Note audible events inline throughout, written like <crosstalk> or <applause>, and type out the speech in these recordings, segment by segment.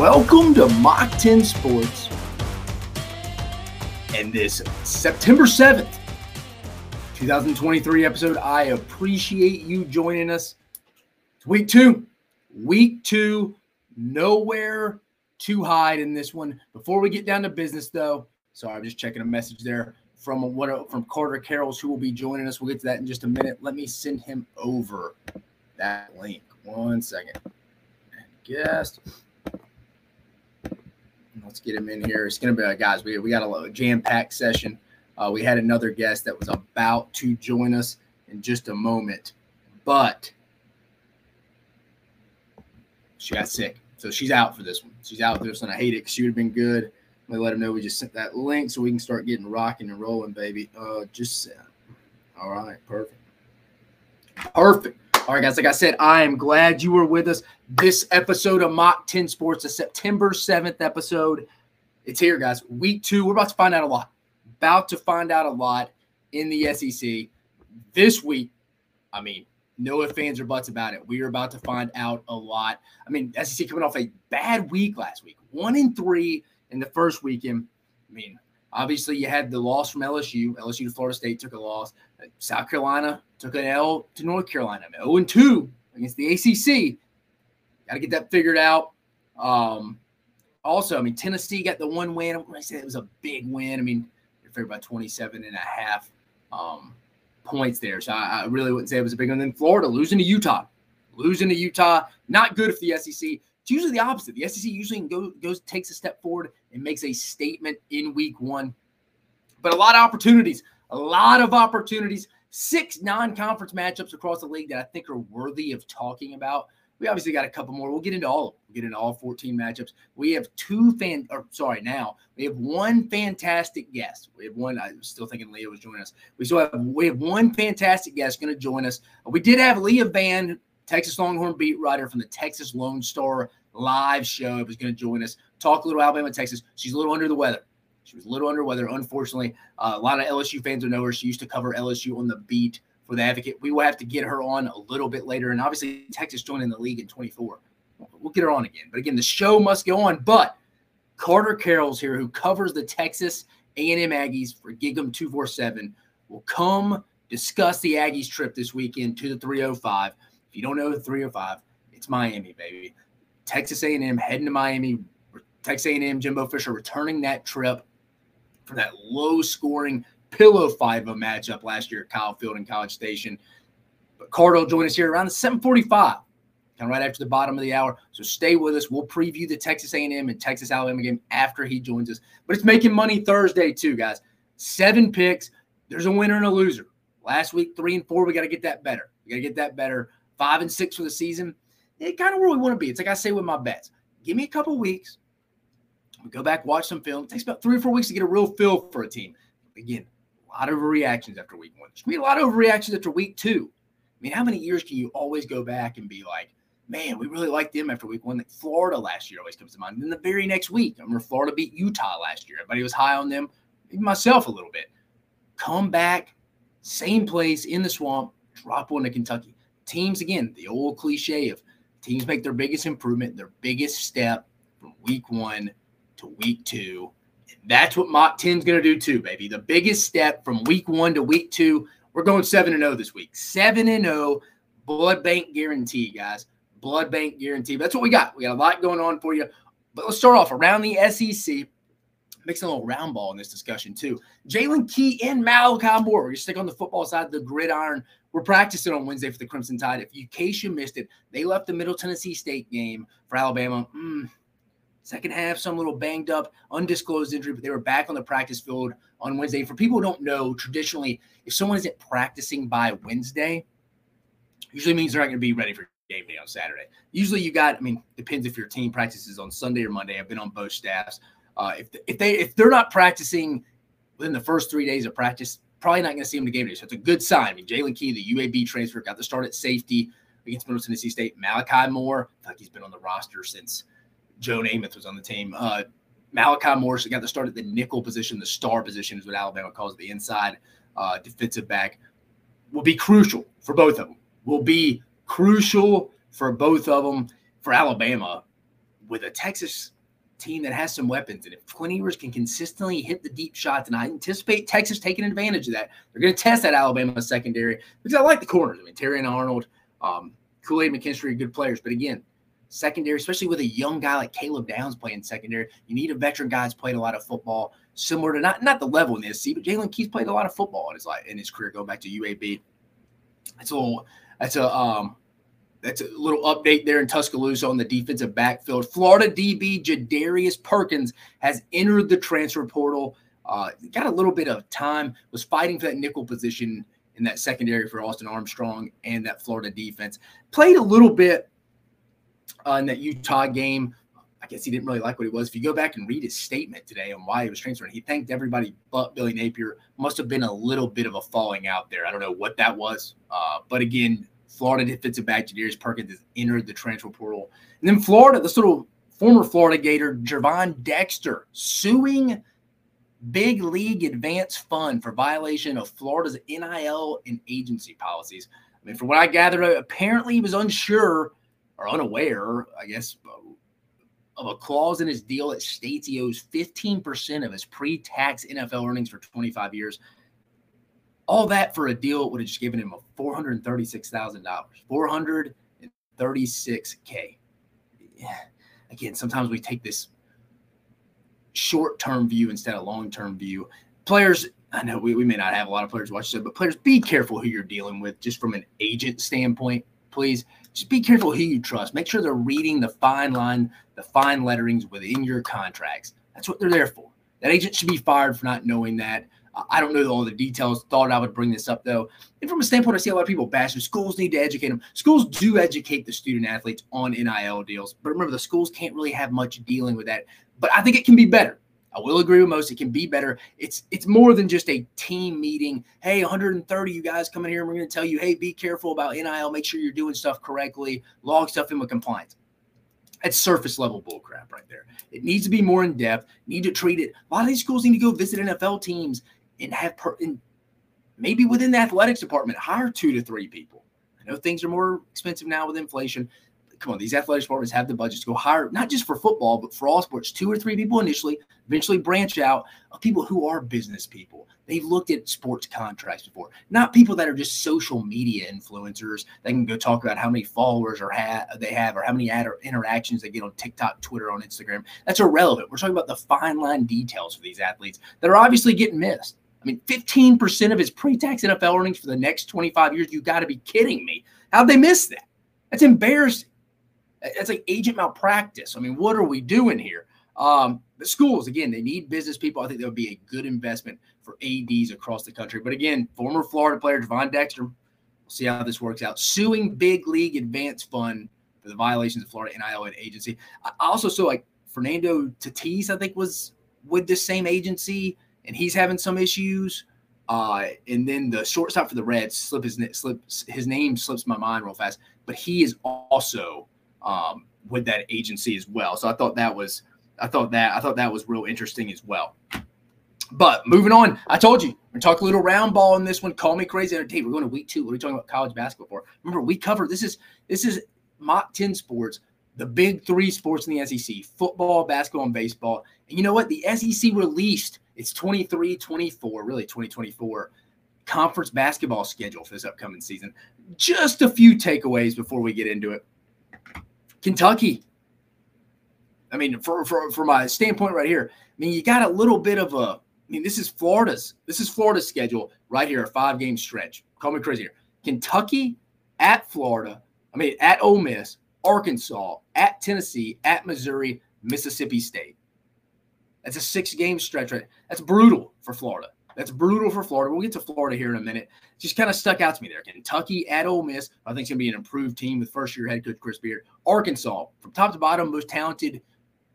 Welcome to Mach 10 Sports. And this September 7th, 2023 episode, I appreciate you joining us. It's week two. Week two, nowhere to hide in this one. Before we get down to business, though, sorry, I'm just checking a message there from one from Carter Karels, who will be joining us. We'll get to that in just a minute. Let me send him over that link. One second. Guest. Let's get him in here. It's going to be, uh, guys, we, we got a jam packed session. Uh, we had another guest that was about to join us in just a moment, but she got sick. So she's out for this one. She's out for this one. I hate it she would have been good. Let me let him know we just sent that link so we can start getting rocking and rolling, baby. Uh, just sent. All right, perfect. Perfect. All right, guys. Like I said, I am glad you were with us. This episode of Mach 10 Sports, the September 7th episode. It's here, guys. Week two. We're about to find out a lot. About to find out a lot in the SEC. This week, I mean, no ifs, fans, or buts about it. We are about to find out a lot. I mean, SEC coming off a bad week last week, one in three in the first weekend. I mean, obviously you had the loss from LSU. LSU to Florida State took a loss. South Carolina took an L to North Carolina. 0 and 2 against the ACC. Got to get that figured out. Um, also, I mean, Tennessee got the one win. I say it was a big win, I mean, they're favored by 27 and a half um, points there. So I, I, really wouldn't say it was a big one. Then Florida losing to Utah. Losing to Utah, not good for the SEC. It's usually the opposite. The SEC usually goes, goes takes a step forward and makes a statement in week one. But a lot of opportunities, a lot of opportunities six non-conference matchups across the league that I think are worthy of talking about. We obviously got a couple more. We'll get into all of them. We'll get into all 14 matchups. We have two fan or sorry, now we have one fantastic guest. We have one. I was still thinking Leah was joining us. We still have we have one fantastic guest going to join us. We did have Leah Vann, Texas Longhorn beat writer from the Texas Lone Star live show. Was going to join us, talk a little Alabama, Texas. She's a little under the weather. She was a little under weather, unfortunately. Uh, a lot of LSU fans will know her. She used to cover LSU on the beat for the Advocate. We will have to get her on a little bit later. And obviously, Texas joining the league in 24. We'll get her on again. But again, the show must go on. But Carter Karels here, who covers the Texas A&M Aggies for GigEm 247, will come discuss the Aggies trip this weekend to the 305. If you don't know the 305, it's Miami, baby. Texas A&M heading to Miami. Texas A&M Jimbo Fisher returning that trip for that low scoring pillow fight of a matchup last year at Kyle Field and College Station. But will join us here around 745, kind of right after the bottom of the hour. So stay with us. We'll preview the Texas A&M and Texas Alabama game after he joins us. But it's making money Thursday too, guys. Seven picks. There's a winner and a loser. Last week, three and four. We got to get that better. We got to get that better. Five and six for the season. It kind of where we want to be. It's like I say with my bets. Give me a couple weeks. We go back, watch some film. It takes about three or four weeks to get a real feel for a team. Again, a lot of reactions after week one. There's going to be a lot of reactions after week two. I mean, how many years can you always go back and be like, man, we really liked them after week one? Like Florida last year always comes to mind. And then the very next week, I remember Florida beat Utah last year. Everybody was high on them, even myself a little bit. Come back, same place in the swamp, drop one to Kentucky. Teams, again, the old cliche of teams make their biggest improvement, their biggest step from week one to week two. That's what Mach 10 is going to do too, baby. The biggest step from week one to week two. We're going 7 and 0 this week. 7 and 0, blood bank guarantee, guys. Blood bank guarantee. That's what we got. We got a lot going on for you. But let's start off around the SEC. Mixing a little round ball in this discussion, too. Jaylen Key and Malachi Moore. We're stick on the football side the gridiron. We're practicing on Wednesday for the Crimson Tide. If you, in case you missed it, they left the Middle Tennessee State game for Alabama. Mm, Second half, some little banged up, undisclosed injury, but they were back on the practice field on Wednesday. For people who don't know, traditionally, if someone isn't practicing by Wednesday, usually means they're not going to be ready for game day on Saturday. Usually, you got, I mean, depends if your team practices on Sunday or Monday. I've been on both staffs. Uh, if if they if they're not practicing within the first three days of practice, probably not going to see them to game day. So it's a good sign. I mean, Jaylen Key, the UAB transfer, got the start at safety against Middle Tennessee State. Malachi Moore, I feel like he's been on the roster since Joe Namath was on the team. Uh, Malachi Morris got the start at the nickel position, the star position is what Alabama calls the inside uh, defensive back. Will be crucial for both of them. Will be crucial for both of them. For Alabama, with a Texas team that has some weapons, and if Quinn Ewers can consistently hit the deep shots, and I anticipate Texas taking advantage of that, they're going to test that Alabama secondary because I like the corners. I mean, Terrion Arnold, um, Kool Aid McKinstry are good players, but again, secondary, especially with a young guy like Caleb Downs playing secondary, you need a veteran guy who's played a lot of football, similar to not not the level in the SEC, but Jaylen Key played a lot of football in his life in his career, going back to UAB. That's a little, that's a um that's a little update there in Tuscaloosa on the defensive backfield. Florida DB Jadarius Perkins has entered the transfer portal. Uh, got a little bit of time, was fighting for that nickel position in that secondary for Austin Armstrong and that Florida defense. Played a little bit uh, in that Utah game. I guess he didn't really like what he was. If you go back and read his statement today on why he was transferring, he thanked everybody but Billy Napier. Must have been a little bit of a falling out there. I don't know what that was. Uh, but again, Florida defensive back Jadarius Perkins has entered the transfer portal. And then Florida, this little former Florida Gator, Gervon Dexter, suing Big League Advance Fund for violation of Florida's NIL and agency policies. I mean, from what I gathered, apparently he was unsure or unaware, I guess, of a clause in his deal that states he owes 15% of his pre tax NFL earnings for 25 years. All that for a deal would have just given him a four hundred thirty-six thousand dollars, four hundred and thirty-six k. Again, sometimes we take this short-term view instead of long-term view. Players, I know we, we may not have a lot of players watch this, but players, be careful who you're dealing with, just from an agent standpoint. Please, just be careful who you trust. Make sure they're reading the fine line, the fine letterings within your contracts. That's what they're there for. That agent should be fired for not knowing that. I don't know all the details. Thought I would bring this up though. And from a standpoint, I see a lot of people bashing schools need to educate them. Schools do educate the student athletes on NIL deals, but remember the schools can't really have much dealing with that. But I think it can be better. I will agree with most. It can be better. It's it's more than just a team meeting. Hey, 130 you guys coming here and we're going to tell you, hey, be careful about NIL. Make sure you're doing stuff correctly. Log stuff in with compliance. That's surface level bullcrap right there. It needs to be more in depth. Need to treat it. A lot of these schools need to go visit NFL teams and have per, and maybe within the athletics department hire two to three people. I know things are more expensive now with inflation. Come on, these athletics departments have the budget to go hire not just for football, but for all sports, two or three people initially, eventually branch out of people who are business people. They've looked at sports contracts before, not people that are just social media influencers that can go talk about how many followers or ha- they have or how many ad- interactions they get on TikTok, Twitter, on Instagram. That's irrelevant. We're talking about the fine line details for these athletes that are obviously getting missed. I mean, 15% of his pre tax NFL earnings for the next 25 years. You got to be kidding me. How'd they miss that? That's embarrassing. That's like agent malpractice. I mean, what are we doing here? Um, the schools, again, they need business people. I think that would be a good investment for ADs across the country. But again, former Florida player Gervon Dexter, we'll see how this works out. Suing Big League Advance Fund for the violations of Florida NIL and agency. I also saw like Fernando Tatis, I think, was with the same agency and he's having some issues. Uh, and then the shortstop for the Reds slip his slips his name slips my mind real fast, but he is also um, with that agency as well. So I thought that was I thought that I thought that was real interesting as well. But moving on, I told you we're talking a little round ball in this one. Call me crazy. Hey, we're going to week two. What are we talking about college basketball for? Remember, we cover this is this is Mach 10 sports, the big three sports in the SEC: football, basketball, and baseball. And you know what? The SEC released it's 23 24, really 2024 conference basketball schedule for this upcoming season. Just a few takeaways before we get into it. Kentucky. I mean, for, for, for my standpoint right here, I mean, you got a little bit of a, I mean, this is Florida's, this is Florida's schedule right here, a five game stretch. Call me crazy here. Kentucky at Florida, I mean, at Ole Miss, Arkansas, at Tennessee, at Missouri, Mississippi State. That's a six game stretch, right? That's brutal for Florida. That's brutal for Florida. We'll get to Florida here in a minute. Just kind of stuck out to me there. Kentucky at Ole Miss, I think it's going to be an improved team with first year head coach Chris Beard. Arkansas, from top to bottom, most talented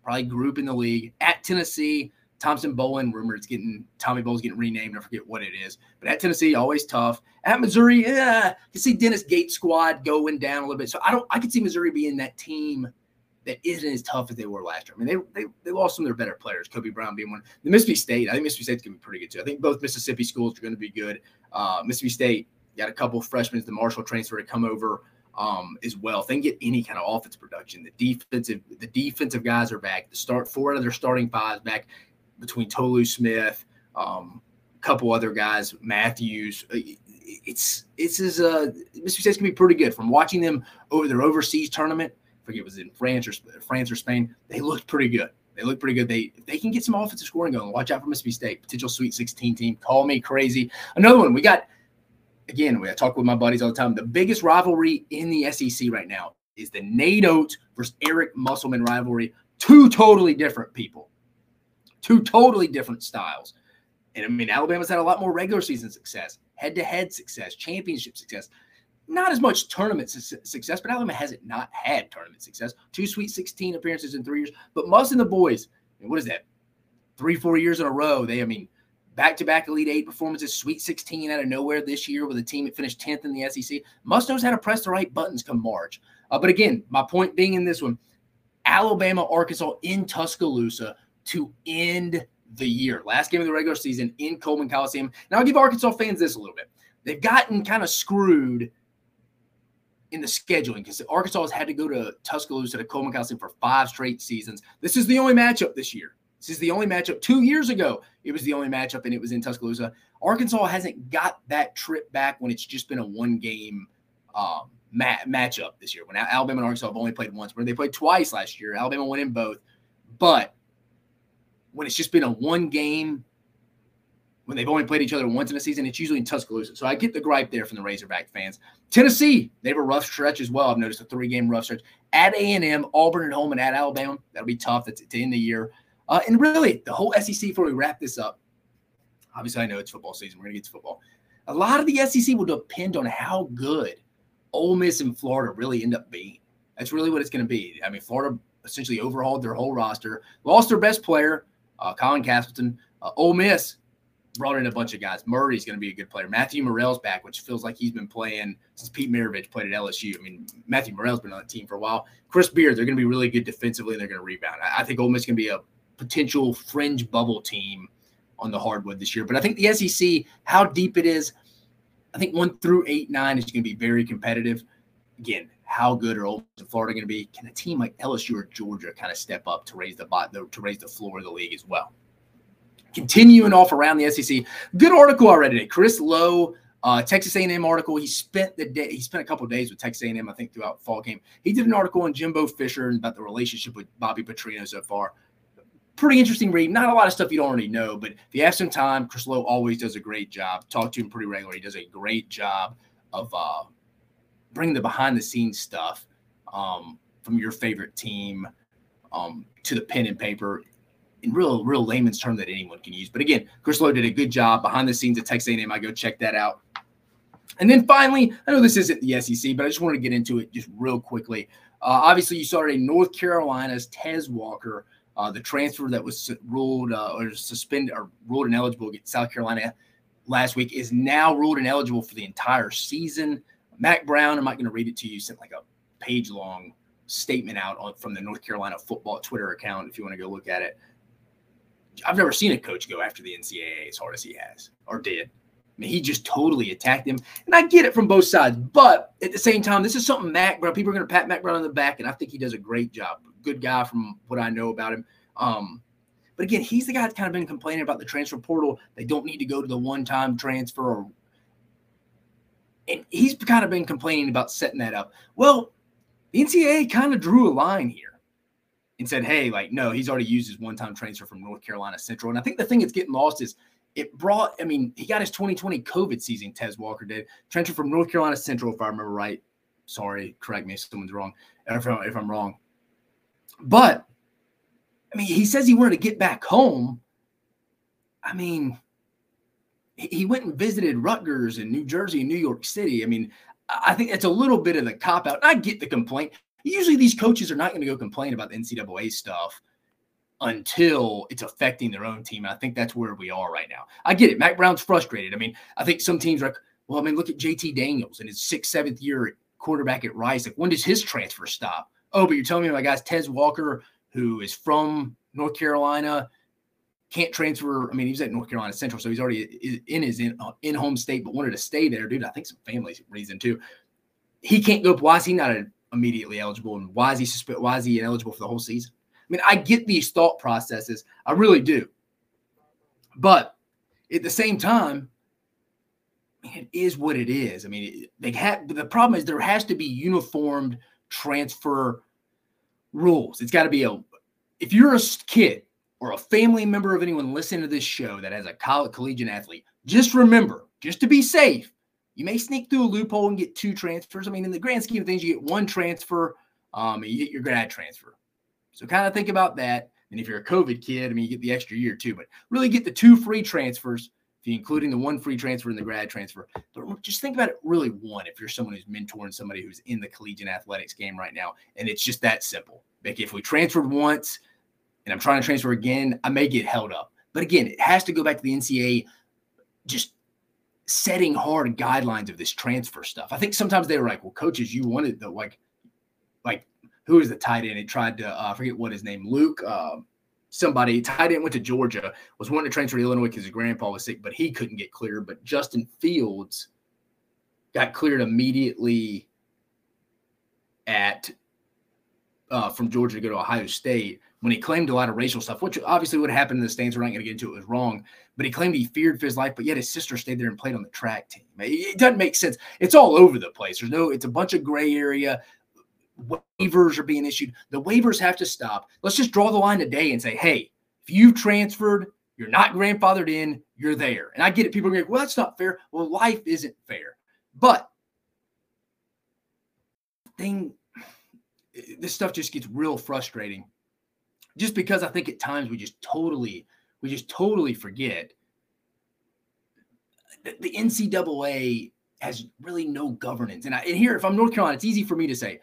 probably group in the league. At Tennessee, Thompson-Boling, rumored it's getting Tommy Bowles getting renamed. I forget what it is. But at Tennessee, always tough. At Missouri, yeah, you see Dennis Gates squad going down a little bit. So I don't I could see Missouri being that team that isn't as tough as they were last year. I mean, they they, they lost some of their better players, Kobe Brown being one. The Mississippi State, I think Mississippi State's gonna be pretty good too. I think both Mississippi schools are gonna be good. Uh, Mississippi State got a couple of freshmen, the Marshall transfer to come over. um, as well. If they can get any kind of offense production, the defensive the defensive guys are back. The start four out of their starting fives back between Tolu Smith, um, a couple other guys, Matthews. Uh, it's it's as uh, Mississippi State's gonna be pretty good from watching them over their overseas tournament. Forget it was in France or France or Spain. They looked pretty good. They look pretty good. They they can get some offensive scoring going. Watch out for Mississippi State potential Sweet 16 team. Call me crazy. Another one we got again, I talk with my buddies all the time. The biggest rivalry in the SEC right now is the Nate Oats versus Eric Musselman rivalry. Two totally different people, two totally different styles. And I mean, Alabama's had a lot more regular season success, head to head success, championship success. Not as much tournament su- success, but Alabama hasn't not had tournament success. Two Sweet 16 appearances in three years. But Muss and the boys, what is that? Three, four years in a row. They, I mean, back to back Elite Eight performances, Sweet 16 out of nowhere this year with a team that finished 10th in the SEC. Muss knows how to press the right buttons come March. Uh, but again, my point being in this one Alabama, Arkansas in Tuscaloosa to end the year. Last game of the regular season in Coleman Coliseum. Now, I'll give Arkansas fans this a little bit. They've gotten kind of screwed in the scheduling because Arkansas has had to go to Tuscaloosa to Coleman Coliseum for five straight seasons. This is the only matchup this year. This is the only matchup. Two years ago, it was the only matchup, and it was in Tuscaloosa. Arkansas hasn't got that trip back when it's just been a one game um, ma- matchup this year. When Alabama and Arkansas have only played once, where they played twice last year. Alabama won in both. But when it's just been a one game, when they've only played each other once in a season, it's usually in Tuscaloosa. So I get the gripe there from the Razorback fans. Tennessee, they have a rough stretch as well. I've noticed a three game rough stretch at A and M, Auburn at home, and at Alabama. That'll be tough. That's to end of the year. Uh, and really, the whole SEC, before we wrap this up, obviously, I know it's football season. We're to get to football. A lot of the SEC will depend on how good Ole Miss and Florida really end up being. That's really what it's going to be. I mean, Florida essentially overhauled their whole roster, lost their best player, uh, Colin Castleton. Uh, Ole Miss brought in a bunch of guys. Murray's going to be a good player. Matthew Murrell's back, which feels like he's been playing since Pete Maravich played at LSU. I mean, Matthew Murrell's been on the team for a while. Chris Beard, they're going to be really good defensively, and they're going to rebound. I, I think Ole Miss to be a potential fringe bubble team on the hardwood this year. But I think the SEC, how deep it is, I think one through eight, nine is going to be very competitive. Again, how good are Ole Miss and Florida going to be? Can a team like LSU or Georgia kind of step up to raise the bot to raise the floor of the league as well? Continuing off around the SEC, good article I read today. Chris Low, uh, Texas A&M article. He spent the day. He spent a couple days with Texas A&M, I think, throughout fall game. He did an article on Jimbo Fisher and about the relationship with Bobby Petrino so far pretty interesting read. Not a lot of stuff you don't already know, but if you have some time, Chris Low always does a great job. Talk to him pretty regularly. He does a great job of uh, bringing the behind the scenes stuff um, from your favorite team um, to the pen and paper in real, real layman's term that anyone can use. But again, Chris Low did a good job behind the scenes at Texas A&M. I go check that out. And then finally, I know this isn't the SEC, but I just wanted to get into it just real quickly. Uh, obviously, you saw today North Carolina's Tez Walker uh, the transfer that was ruled uh, or suspended or ruled ineligible against South Carolina last week is now ruled ineligible for the entire season. Mack Brown, I'm not going to read it to you, sent like a page long statement out on, from the North Carolina football Twitter account if you want to go look at it. I've never seen a coach go after the NCAA as hard as he has or did. I mean, he just totally attacked him. And I get it from both sides. But at the same time, this is something Mack Brown, people are going to pat Mack Brown on the back, and I think he does a great job good guy from what I know about him. Um, but again, he's the guy that's kind of been complaining about the transfer portal. They don't need to go to the one-time transfer, or, and he's kind of been complaining about setting that up. Well, the NCAA kind of drew a line here and said, "Hey, like, no, he's already used his one-time transfer from North Carolina Central." And I think the thing that's getting lost is it brought. I mean, he got his 2020 COVID season. Tez Walker did transfer from North Carolina Central, if I remember right. Sorry, correct me if someone's wrong. If I'm, if I'm wrong, but I mean, he says he wanted to get back home. I mean, he went and visited Rutgers in New Jersey and New York City. I mean, I think it's a little bit of the cop out. I get the complaint. Usually, these coaches are not going to go complain about the NCAA stuff until it's affecting their own team. And I think that's where we are right now. I get it. Mack Brown's frustrated. I mean, I think some teams are like, well, I mean, look at JT Daniels in his sixth, seventh year quarterback at Rice. Like, when does his transfer stop? Oh, but you're telling me my guy's Tez Walker, who is from North Carolina, can't transfer. I mean, he's at North Carolina Central, so he's already in his in, uh, in home state, but wanted to stay there, dude. I think some family reason too. he can't go. Why is he not immediately eligible? And why is he suspended? Why is he ineligible for the whole season? I mean, I get these thought processes. I really do. But at the same time, it is what it is. I mean, they have the problem is there has to be uniformed transfer rules. It's got to be a if you're a kid or a family member of anyone listening to this show that has a college collegiate athlete, just remember, just to be safe, you may sneak through a loophole and get two transfers. I mean, in the grand scheme of things, you get one transfer, um, and you get your grad transfer. So kind of think about that. And if you're a COVID kid, I mean, you get the extra year too, but really get the two free transfers, including the one free transfer and the grad transfer. But just think about it really one if you're someone who's mentoring somebody who's in the collegiate athletics game right now. And it's just that simple. Like if we transferred once and I'm trying to transfer again, I may get held up. But again, it has to go back to the NCAA just setting hard guidelines of this transfer stuff. I think sometimes they were like, well, coaches, you wanted the like, like who is the tight end? He tried to uh, forget what his name, Luke. Uh, somebody tight end went to Georgia, was wanting to transfer to Illinois because his grandpa was sick, but he couldn't get cleared. But Justin Fields got cleared immediately at uh, from Georgia to go to Ohio State when he claimed a lot of racial stuff, which obviously would happen in the stands. We're not going to get into it. it was wrong, but he claimed he feared for his life. But yet his sister stayed there and played on the track team. It doesn't make sense. It's all over the place. There's no. It's a bunch of gray area. Waivers are being issued. The waivers have to stop. Let's just draw the line today and say, hey, if you transferred, you're not grandfathered in, you're there. And I get it. People are like, well, that's not fair. Well, life isn't fair. But thing, this stuff just gets real frustrating just because I think at times we just totally, we just totally forget that the NCAA has really no governance. And, I, and here, if I'm North Carolina, it's easy for me to say,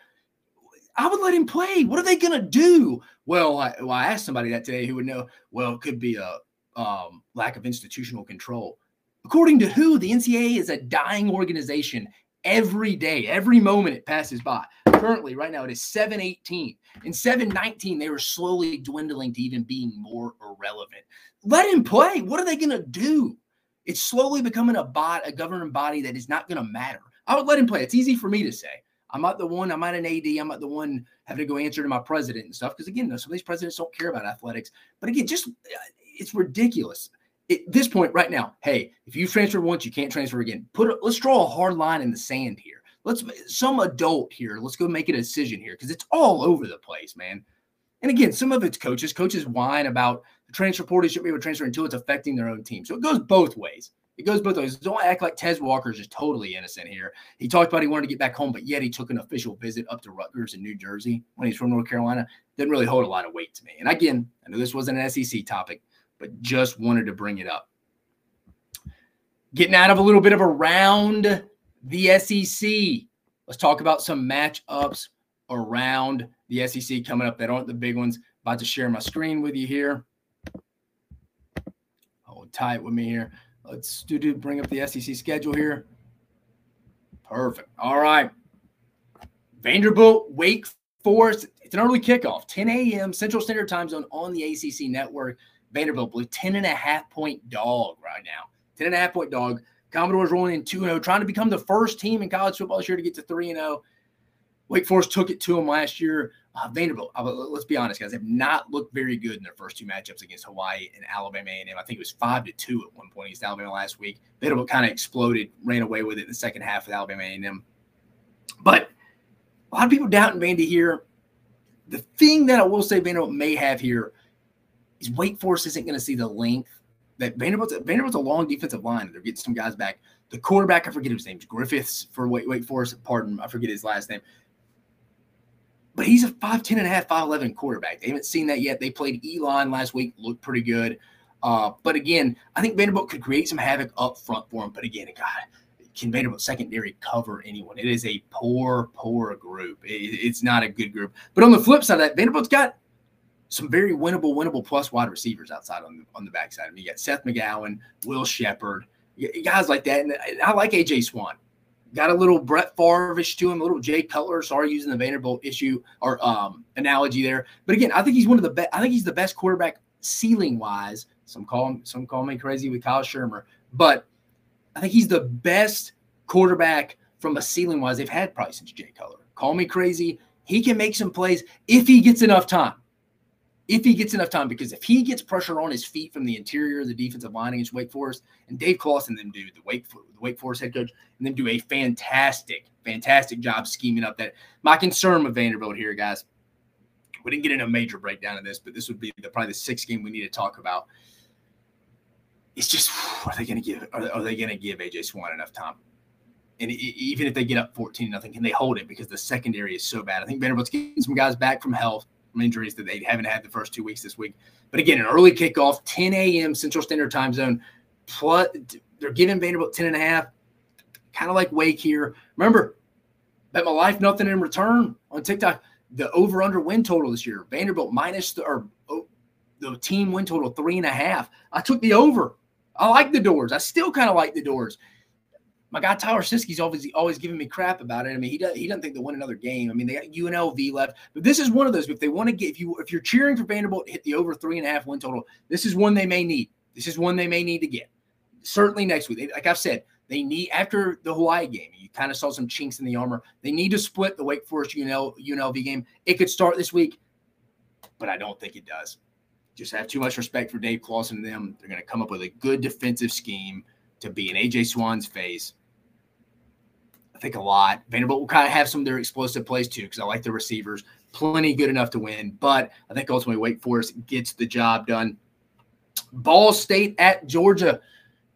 I would let him play. What are they going to do? Well I, well, I asked somebody that today who would know. Well, it could be a um, lack of institutional control. According to who? The NCAA is a dying organization every day, every moment it passes by. Currently, right now, it is 718. In 719, they were slowly dwindling to even being more irrelevant. Let him play. What are they going to do? It's slowly becoming a bot, a governing body that is not going to matter. I would let him play. It's easy for me to say. I'm not the one, I'm not an AD, I'm not the one having to go answer to my president and stuff. Because again, some of these presidents don't care about athletics. But again, just uh, it's ridiculous. At this point, right now, hey, if you transfer once, you can't transfer again. Put a, let's draw a hard line in the sand here. Let's some adult here. Let's go make a decision here because it's all over the place, man. And again, some of it's coaches. Coaches whine about the transfer portal shouldn't be able to transfer until it's affecting their own team. So it goes both ways. It goes both ways. Don't act like Tez Walker is just totally innocent here. He talked about he wanted to get back home, but yet he took an official visit up to Rutgers in New Jersey when he's from North Carolina. Didn't really hold a lot of weight to me. And again, I know this wasn't an SEC topic, but just wanted to bring it up. Getting out of a little bit of around the SEC. Let's talk about some matchups around the SEC coming up that aren't the big ones. About to share my screen with you here. Oh, Hold tight with me here. Let's do, do bring up the SEC schedule here. Perfect. All right. Vanderbilt, Wake Forest. It's an early kickoff, 10 a.m. Central Standard Time Zone on the ACC network. Vanderbilt, blue 10 and a half point dog right now. 10 and a half point dog. Commodores rolling in 2 0, trying to become the first team in college football this year to get to 3 0. Wake Forest took it to them last year. Uh, Vanderbilt, uh, let's be honest, guys, have not looked very good in their first two matchups against Hawaii and Alabama A&M. I think it was five to two at one point against Alabama last week. Vanderbilt kind of exploded, ran away with it in the second half with Alabama A&M. But a lot of people doubting Vandy here. The thing that I will say Vanderbilt may have here is Wake Forest isn't going to see the length that Vanderbilt's Vanderbilt's a long defensive line. They're getting some guys back. The quarterback, I forget his name, Griffis for Wake, Wake Forest. Pardon, I forget his last name but he's a 5'10 and a half, 5'11 quarterback. They haven't seen that yet. They played Elon last week, looked pretty good. Uh, but again, I think Vanderbilt could create some havoc up front for him. But again, God, can Vanderbilt secondary cover anyone? It is a poor, poor group. It, it's not a good group. But on the flip side of that, Vanderbilt's got some very winnable, winnable plus wide receivers outside on the on the backside. I mean, you got Seth McGowan, Will Sheppard, guys like that. And I like AJ Swann. got a little Brett Favre-ish to him, a little Jay Cutler. Sorry, using the Vanderbilt issue or um, analogy there. But again, I think he's one of the best. I think he's the best quarterback ceiling wise. Some call him, some call me crazy with Kyle Shurmur, but I think he's the best quarterback from a ceiling wise they've had probably since Jay Cutler. Call me crazy. He can make some plays if he gets enough time. If he gets enough time, because if he gets pressure on his feet from the interior of the defensive line against Wake Forest, and Dave Clawson them do the Wake the Wake Forest head coach, and then do a fantastic, fantastic job scheming up that. My concern with Vanderbilt here, guys, we didn't get in a major breakdown of this, but this would be the, probably the sixth game we need to talk about. It's just <sighs> are they going to give are, are they going to give AJ Swann enough time? And even if they get up 14 nothing, can they hold it? Because the secondary is so bad. I think Vanderbilt's getting some guys back from health, injuries that they haven't had the first two weeks this week. But again, an early kickoff, 10 a.m. Central Standard Time Zone. Plus, they're giving Vanderbilt 10 and a half, kind of like Wake here. Remember, bet my life, nothing in return on TikTok the over under win total this year. Vanderbilt minus the, or oh, the team win total three and a half. I took the over. I like the Dores. I still kind of like the Dores. My guy Tyler Siskey's always always giving me crap about it. I mean, he does he doesn't think they'll win another game. I mean, they got UNLV left, but this is one of those. If they want to get if you if you're cheering for Vanderbilt hit the over three and a half win total, this is one they may need. This is one they may need to get. Certainly next week. Like I've said, they need after the Hawaii game. You kind of saw some chinks in the armor. They need to split the Wake Forest UNL, UNLV game. It could start this week, but I don't think it does. Just have too much respect for Dave Clawson and them. They're going to come up with a good defensive scheme to be in AJ Swann's face. Think a lot. Vanderbilt will kind of have some of their explosive plays too, because I like the receivers. Plenty good enough to win, but I think ultimately Wake Forest gets the job done. Ball State at Georgia.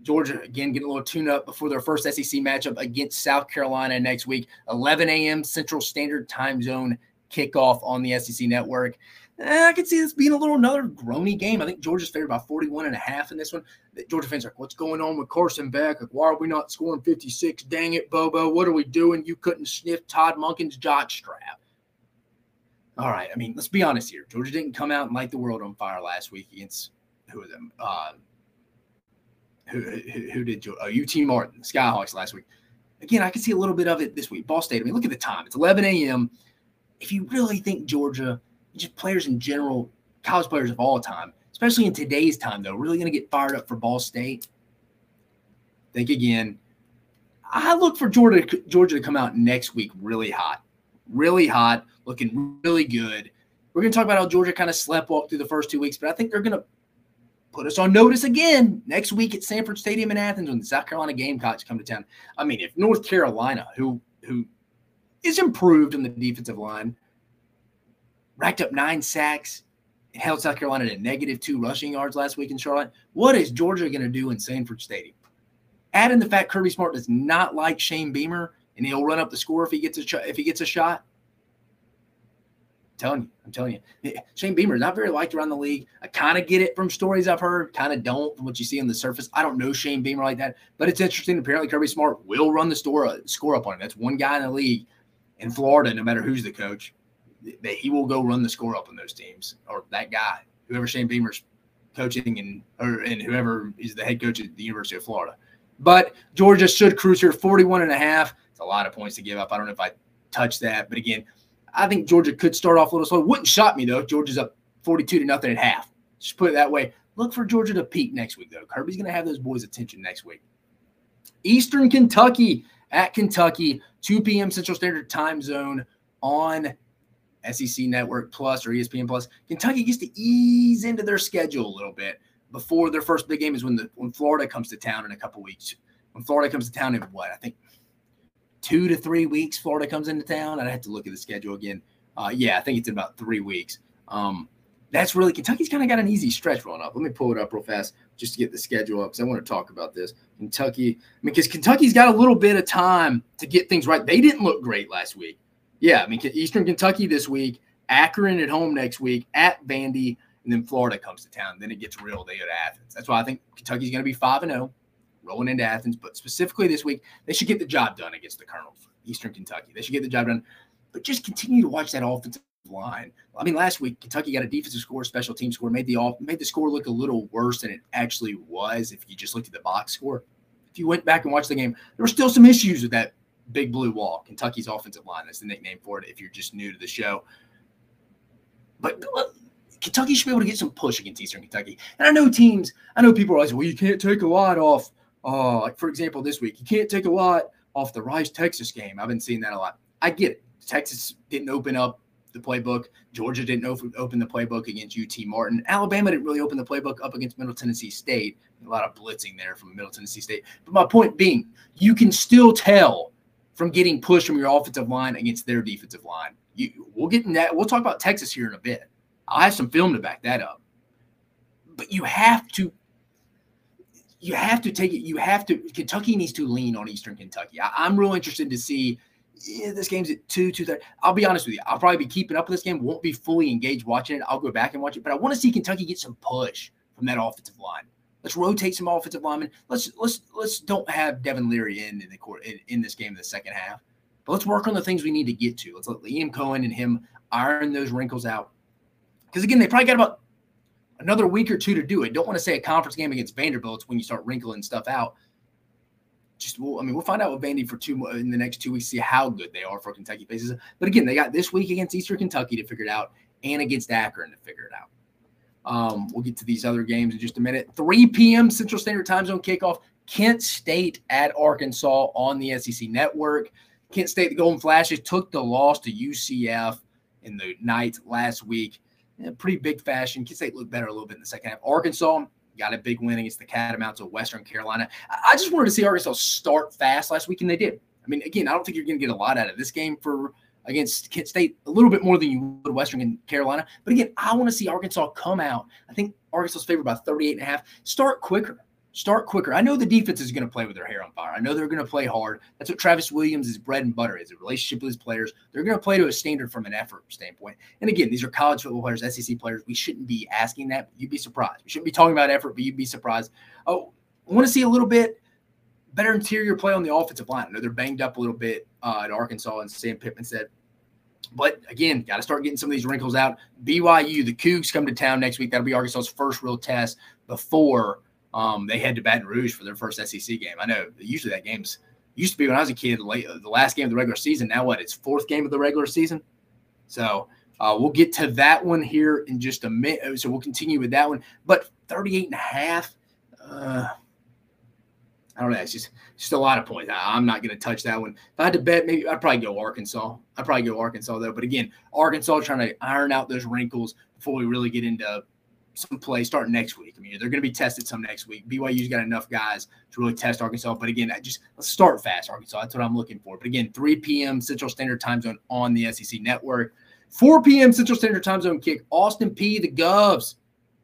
Georgia again getting a little tune up before their first SEC matchup against South Carolina next week. 11 a.m. Central Standard Time Zone kickoff on the SEC network. Eh, I can see this being a little another groany game. I think Georgia's favored by 41 and a half in this one. Georgia fans are like, what's going on with Carson Beck? Like, why are we not scoring 56? Dang it, Bobo. What are we doing? You couldn't sniff Todd Monken's jockstrap. All right. I mean, let's be honest here. Georgia didn't come out and light the world on fire last week against who was them? Uh, who, who, who did uh, UT Martin, Skyhawks last week. Again, I can see a little bit of it this week. Ball State. I mean, look at the time. It's 11 a.m. If you really think Georgia, just players in general, college players of all time, especially in today's time, though, really going to get fired up for Ball State. Think again. I look for Georgia Georgia to come out next week really hot, really hot, looking really good. We're going to talk about how Georgia kind of slept walk through the first two weeks, but I think they're going to put us on notice again next week at Sanford Stadium in Athens when the South Carolina Gamecocks come to town. I mean, if North Carolina, who who is improved in the defensive line, racked up nine sacks and held South Carolina to negative two rushing yards last week in Charlotte, what is Georgia going to do in Sanford Stadium? Add in the fact Kirby Smart does not like Shane Beamer and he'll run up the score if he gets a if he gets a shot telling you, I'm telling you, Shane Beamer is not very liked around the league. I kind of get it from stories I've heard, kind of don't from what you see on the surface. I don't know Shane Beamer like that, but it's interesting. Apparently, Kirby Smart will run the store uh, score up on him. That's one guy in the league in Florida, no matter who's the coach, that he will go run the score up on those teams or that guy, whoever Shane Beamer's coaching and or and whoever is the head coach at the University of Florida. But Georgia should cruise here 41 and a half. It's a lot of points to give up. I don't know if I touch that, but again, I think Georgia could start off a little slow. Wouldn't shock me though. Georgia's up 42 to nothing at half. Just put it that way. Look for Georgia to peak next week though. Kirby's going to have those boys' attention next week. Eastern Kentucky at Kentucky, 2 p.m. Central Standard Time Zone on SEC Network Plus or ESPN Plus. Kentucky gets to ease into their schedule a little bit before their first big game is when the when Florida comes to town in a couple weeks. When Florida comes to town in what I think two to three weeks. Florida comes into town. I'd have to look at the schedule again. Uh, yeah, I think it's in about three weeks. Um, that's really Kentucky's kind of got an easy stretch rolling up. Let me pull it up real fast just to get the schedule up because I want to talk about this. Kentucky, I mean, because Kentucky's got a little bit of time to get things right. They didn't look great last week. Yeah, I mean, Eastern Kentucky this week, Akron at home next week, at Vandy, and then Florida comes to town. Then it gets real. They go to Athens. That's why I think Kentucky's going to be 5 and 0 rolling into Athens. But specifically this week, they should get the job done against the Colonels, Eastern Kentucky. They should get the job done. But just continue to watch that offensive line. I mean, last week Kentucky got a defensive score, special team score, made the off made the score look a little worse than it actually was. If you just looked at the box score, if you went back and watched the game, there were still some issues with that big blue wall. Kentucky's offensive line. That's the nickname for it. If you're just new to the show, but Kentucky should be able to get some push against Eastern Kentucky. And I know teams, I know people are like, well, you can't take a lot off uh, like for example, this week, you can't take a lot off the Rice Texas game. I've been seeing that a lot. I get it. Texas didn't open up the playbook. Georgia didn't open the playbook against UT Martin. Alabama didn't really open the playbook up against Middle Tennessee State. A lot of blitzing there from Middle Tennessee State. But my point being, you can still tell from getting pushed from your offensive line against their defensive line. You, we'll get in that. We'll talk about Texas here in a bit. I'll have some film to back that up. But you have to you have to take it. You have to. Kentucky needs to lean on Eastern Kentucky. I, am real interested to see. Yeah, this game's at two, two thirty. I'll be honest with you. I'll probably be keeping up with this game. Won't be fully engaged watching it. I'll go back and watch it, but I want to see Kentucky get some push from that offensive line. Let's rotate some offensive linemen. Let's let's let's don't have Devin Leary in in the court in, in this game in the second half. But let's work on the things we need to get to. Let's let Liam Coen and him iron those wrinkles out. Because again, they probably got about another week or two to do it. Don't want to say a conference game against Vanderbilt when you start wrinkling stuff out. Just, well, I mean, we'll find out with Vandy for two in the next two weeks, see how good they are for Kentucky faces. But again, they got this week against Eastern Kentucky to figure it out, and against Akron to figure it out. Um, we'll get to these other games in just a minute. 3 p.m. Central Standard Time Zone kickoff. Kent State at Arkansas on the SEC Network. Kent State, the Golden Flashes, took the loss to UCF in the night last week in pretty big fashion. Kent State looked better a little bit in the second half. Arkansas got a big win against the Catamounts of Western Carolina. I just wanted to see Arkansas start fast last week, and they did. I mean, again, I don't think you're going to get a lot out of this game for against Kent State, a little bit more than you would Western and Carolina. But again, I want to see Arkansas come out. I think Arkansas is favored by 38 and a half. Start quicker start quicker. I know the defense is going to play with their hair on fire. I know they're going to play hard. That's what Travis Williams is bread and butter is a relationship with his players. They're going to play to a standard from an effort standpoint. And again, these are college football players, SEC players. We shouldn't be asking that. you'd be surprised. We shouldn't be talking about effort, but you'd be surprised. Oh, I want to see a little bit better interior play on the offensive line. I know they're banged up a little bit uh, at Arkansas, and Sam Pittman said. But again, got to start getting some of these wrinkles out. BYU, the Cougs come to town next week. That'll be Arkansas's first real test before um, they head to Baton Rouge for their first SEC game. I know usually that game's used to be when I was a kid, late, the last game of the regular season. Now what? It's fourth game of the regular season. So uh, we'll get to that one here in just a minute. So we'll continue with that one. But 38 and a half, uh, I don't know. It's just just a lot of points. I, am not going to touch that one. If I had to bet, maybe I'd probably go Arkansas. I'd probably go Arkansas though. But again, Arkansas trying to iron out those wrinkles before we really get into some play starting next week. I mean, they're going to be tested some next week. BYU's got enough guys to really test Arkansas. But again, I just let's start fast, Arkansas. That's what I'm looking for. But again, 3 p.m. Central Standard Time Zone on the SEC Network. 4 p.m. Central Standard Time Zone kick. Austin Peay the Govs,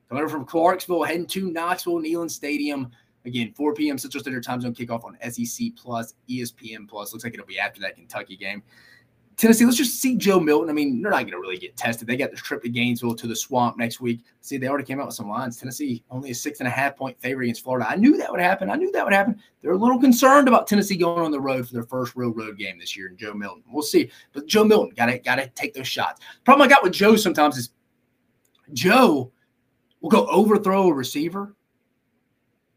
coming from Clarksville, heading to Knoxville, Neyland Stadium. Again, 4 p.m. Central Standard Time Zone kickoff on SEC Plus, ESPN Plus. Looks like it'll be after that Kentucky game. Tennessee, let's just see Joe Milton. I mean, they're not going to really get tested. They got the trip to Gainesville to the swamp next week. See, they already came out with some lines. Tennessee only a six and a half point favorite against Florida. I knew that would happen. I knew that would happen. They're a little concerned about Tennessee going on the road for their first real road game this year. And Joe Milton, we'll see. But Joe Milton got to got to take those shots. Problem I got with Joe sometimes is Joe will go overthrow a receiver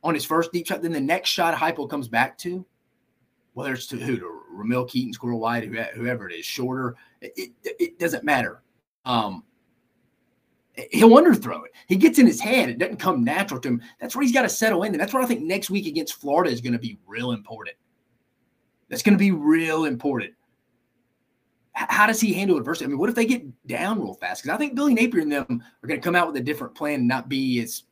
on his first deep shot. Then the next shot Heupel comes back to whether it's to who to Ramel Keyton, Squirrel White, whoever it is, shorter, it, it, it doesn't matter. Um, he'll underthrow it. He gets in his head. It doesn't come natural to him. That's where he's got to settle in. And that's where I think next week against Florida is going to be real important. That's going to be real important. How does he handle adversity? I mean, what if they get down real fast? Because I think Billy Napier and them are going to come out with a different plan and not be as.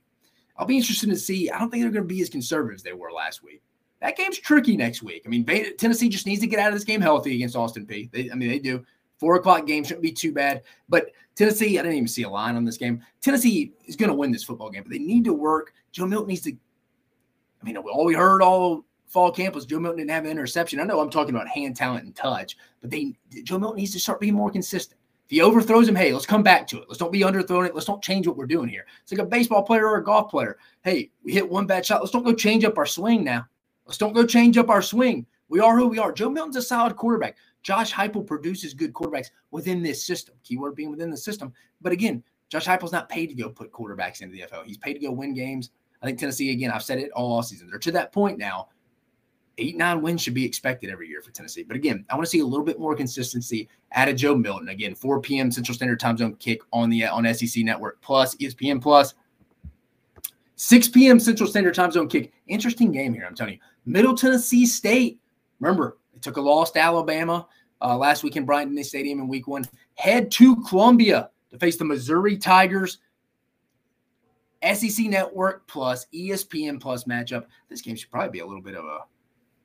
I'll be interested to see. I don't think they're going to be as conservative as they were last week that game's tricky next week. I mean, Tennessee just needs to get out of this game healthy against Austin Peay. They, I mean, they do. Four o'clock game shouldn't be too bad. But Tennessee, I didn't even see a line on this game. Tennessee is going to win this football game, but they need to work. Joe Milton needs to. I mean, all we heard all fall camp was Joe Milton didn't have an interception. I know I'm talking about hand talent and touch, but they Joe Milton needs to start being more consistent. He overthrows him, hey, let's come back to it. Let's don't be underthrowing it. Let's don't change what we're doing here. It's like a baseball player or a golf player. Hey, we hit one bad shot. Let's don't go change up our swing now. Let's don't go change up our swing. We are who we are. Joe Milton's a solid quarterback. Josh Heupel produces good quarterbacks within this system. Keyword being within the system. But again, Josh Heupel's not paid to go put quarterbacks into the NFL. He's paid to go win games. I think Tennessee, again, I've said it all season. They're to that point now. Eight, nine wins should be expected every year for Tennessee. But again, I want to see a little bit more consistency out of Joe Milton. Again, 4 p.m. Central Standard Time Zone kick on the on SEC Network Plus, ESPN Plus. 6 p.m. Central Standard Time Zone kick. Interesting game here, I'm telling you. Middle Tennessee State. Remember, they took a loss to Alabama uh, last week in Denny Stadium in week one. Head to Columbia to face the Missouri Tigers. SEC Network plus ESPN plus matchup. This game should probably be a little bit of a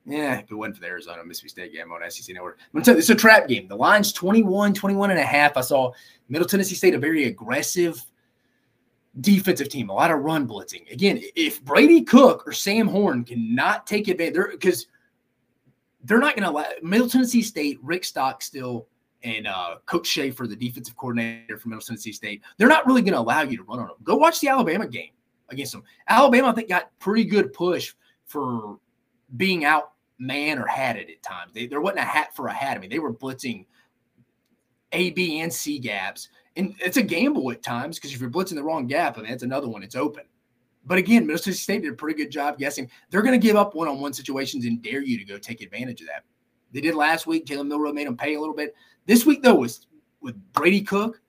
yeah, it went for the Arizona Mississippi State game on SEC Network. I'm tell you, it's a trap game. The line's 21, 21 and a half. I saw Middle Tennessee State, a very aggressive defensive team, a lot of run blitzing. Again, if Brady Cook or Sam Horn cannot take advantage, because they're, they're, not going to allow Middle Tennessee State, Rick Stockstill, and uh, Coach Shafer, the defensive coordinator for Middle Tennessee State, they're not really going to allow you to run on them. Go watch the Alabama game against them. Alabama, I think, got pretty good push for being out man or had it at times. They, there wasn't a hat for a hat. I mean, they were blitzing A, B, and C gaps. And it's a gamble at times because if you're blitzing the wrong gap, I mean, that's another one. It's open. But again, Mississippi State did a pretty good job guessing. They're going to give up one on one situations and dare you to go take advantage of that. They did last week. Jalen Milroe made them pay a little bit. This week, though, was with Brady Cook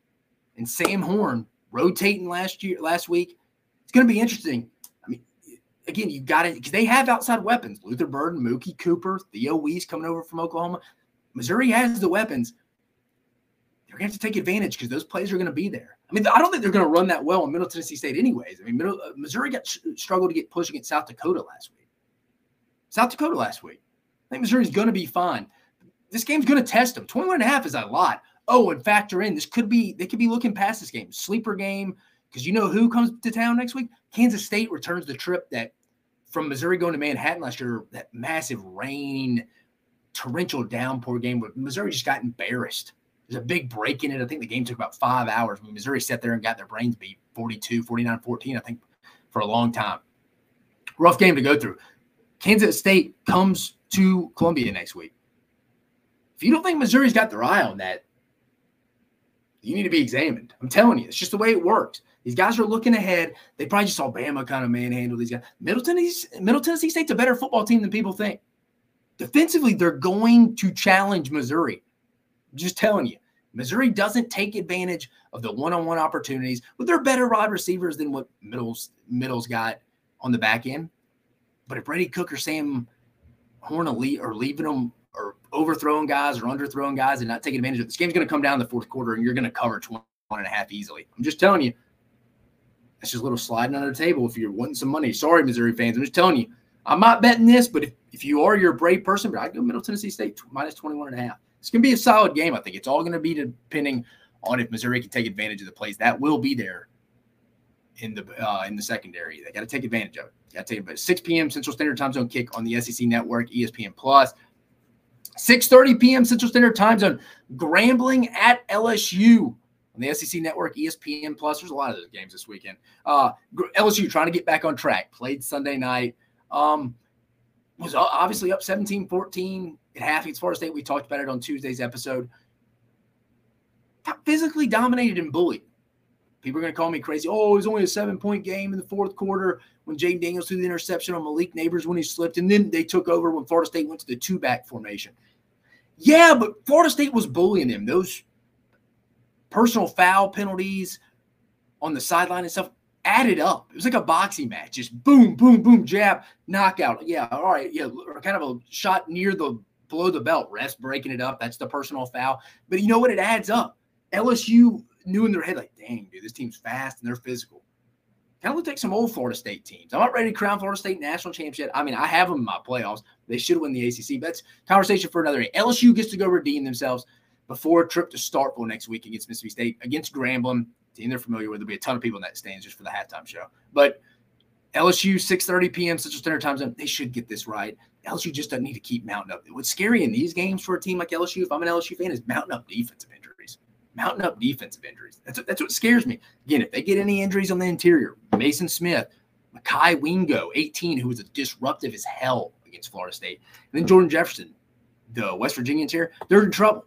and Sam Horn rotating last year, last week. It's going to be interesting again, you got it because they have outside weapons. Luther Burden, Mookie Cooper, Theo Wease coming over from Oklahoma. Missouri has the weapons. They're going to have to take advantage because those plays are going to be there. I mean, I don't think they're going to run that well in Middle Tennessee State, anyways. I mean, Middle, uh, Missouri got struggled to get pushed against South Dakota last week. South Dakota last week. I think Missouri's going to be fine. This game's going to test them. 21 and a half is a lot. Oh, and factor in this could be they could be looking past this game, sleeper game, because you know who comes to town next week? Kansas State returns the trip that from Missouri going to Manhattan last year, that massive rain, torrential downpour game where Missouri just got embarrassed. There's a big break in it. I think the game took about five hours. Mean, Missouri sat there and got their brains beat 42, 49, 14, I think, for a long time. Rough game to go through. Kansas State comes to Columbia next week. If you don't think Missouri's got their eye on that, you need to be examined. I'm telling you, it's just the way it works. These guys are looking ahead. They probably just saw Bama kind of manhandle these guys. Middle Tennessee, Middle Tennessee State's a better football team than people think. Defensively, they're going to challenge Missouri. I'm just telling you. Missouri doesn't take advantage of the one-on-one opportunities, but they're better wide receivers than what Middle's Middle's got on the back end. But if Brady Cook or Sam Horn are leaving them or overthrowing guys or underthrowing guys and not taking advantage of it, this game's going to come down the fourth quarter and you're going to cover 21 and a half easily. I'm just telling you, that's just a little sliding under the table if you're wanting some money. Sorry, Missouri fans. I'm just telling you, I'm not betting this, but if, if you are, you're a brave person, but I'd go Middle Tennessee State minus 21 and a half. It's going to be a solid game. I think it's all going to be depending on if Missouri can take advantage of the plays that will be there in the uh, in the secondary. They got to take advantage of it. Got to take it. 6 p.m. Central Standard Time Zone kick on the SEC Network, ESPN Plus. 6:30 p.m. Central Standard Time Zone. Grambling at LSU on the SEC Network, ESPN Plus. There's a lot of those games this weekend. Uh, LSU trying to get back on track. Played Sunday night. Um, was obviously up 17-14 at half against Florida State. We talked about it on Tuesday's episode. Physically dominated and bullied. People are going to call me crazy. Oh, it was only a seven-point game in the fourth quarter when Jayden Daniels threw the interception on Malik Nabers when he slipped, and then they took over when Florida State went to the two-back formation. Yeah, but Florida State was bullying them. Those personal foul penalties on the sideline and stuff added up. It was like a boxing match, just boom, boom, boom, jab, knockout. Yeah, all right, yeah, kind of a shot near the below the belt. Refs breaking it up. That's the personal foul. But you know what? It adds up. LSU knew in their head, like, dang, dude, this team's fast and they're physical. Kind of look like some old Florida State teams. I'm not ready to crown Florida State national championship. I mean, I have them in my playoffs. They should win the ACC. But that's conversation for another day. LSU gets to go redeem themselves before a trip to Starkville next week against Mississippi State, against Grambling, team they're familiar with. There'll be a ton of people in that stands just for the halftime show. But LSU, 6.30 p.m. Central Standard Time Zone, they should get this right. LSU just doesn't need to keep mounting up. What's scary in these games for a team like LSU, if I'm an LSU fan, is mounting up defensive injuries. Mounting up defensive injuries. That's, that's what scares me. Again, if they get any injuries on the interior, Mason Smith, Mekhi Wingo, 18, who was disruptive as hell against Florida State, and then Jordan Jefferson, the West Virginia interior, they're in trouble.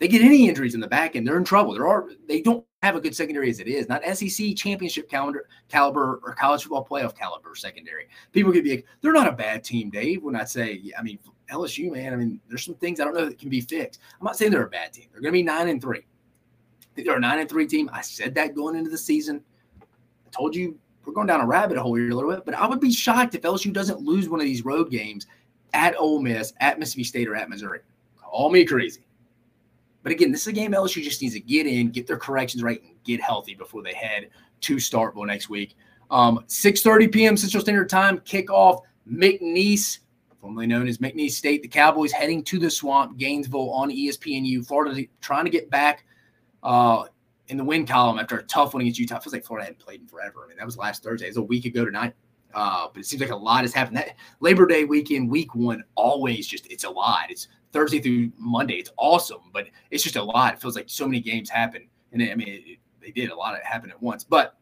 They get any injuries in the back end, they're in trouble. There are they don't have a good secondary as it is, not SEC championship calendar caliber or college football playoff caliber secondary. People could be like, they're not a bad team, Dave. When I say, I mean LSU, man, I mean there's some things I don't know that can be fixed. I'm not saying they're a bad team. They're going to be nine and three. They're a nine and three team. I said that going into the season. I told you we're going down a rabbit hole here a little bit, but I would be shocked if LSU doesn't lose one of these road games at Ole Miss, at Mississippi State, or at Missouri. Call me crazy. But again, this is a game LSU just needs to get in, get their corrections right, and get healthy before they head to Starkville next week. Um, 6:30 p.m. Central Standard Time kickoff. McNeese, formerly known as McNeese State, the Cowboys heading to the Swamp, Gainesville on ESPNU. Florida trying to get back uh, in the win column after a tough one against Utah. It feels like Florida hadn't played in forever. I mean, that was last Thursday. It was a week ago tonight. Uh, but it seems like a lot has happened. That Labor Day weekend, week one, always just it's a lot. It's Thursday through Monday. It's awesome, but it's just a lot. It feels like so many games happen, and it, I mean, it, they did a lot of it happen at once. But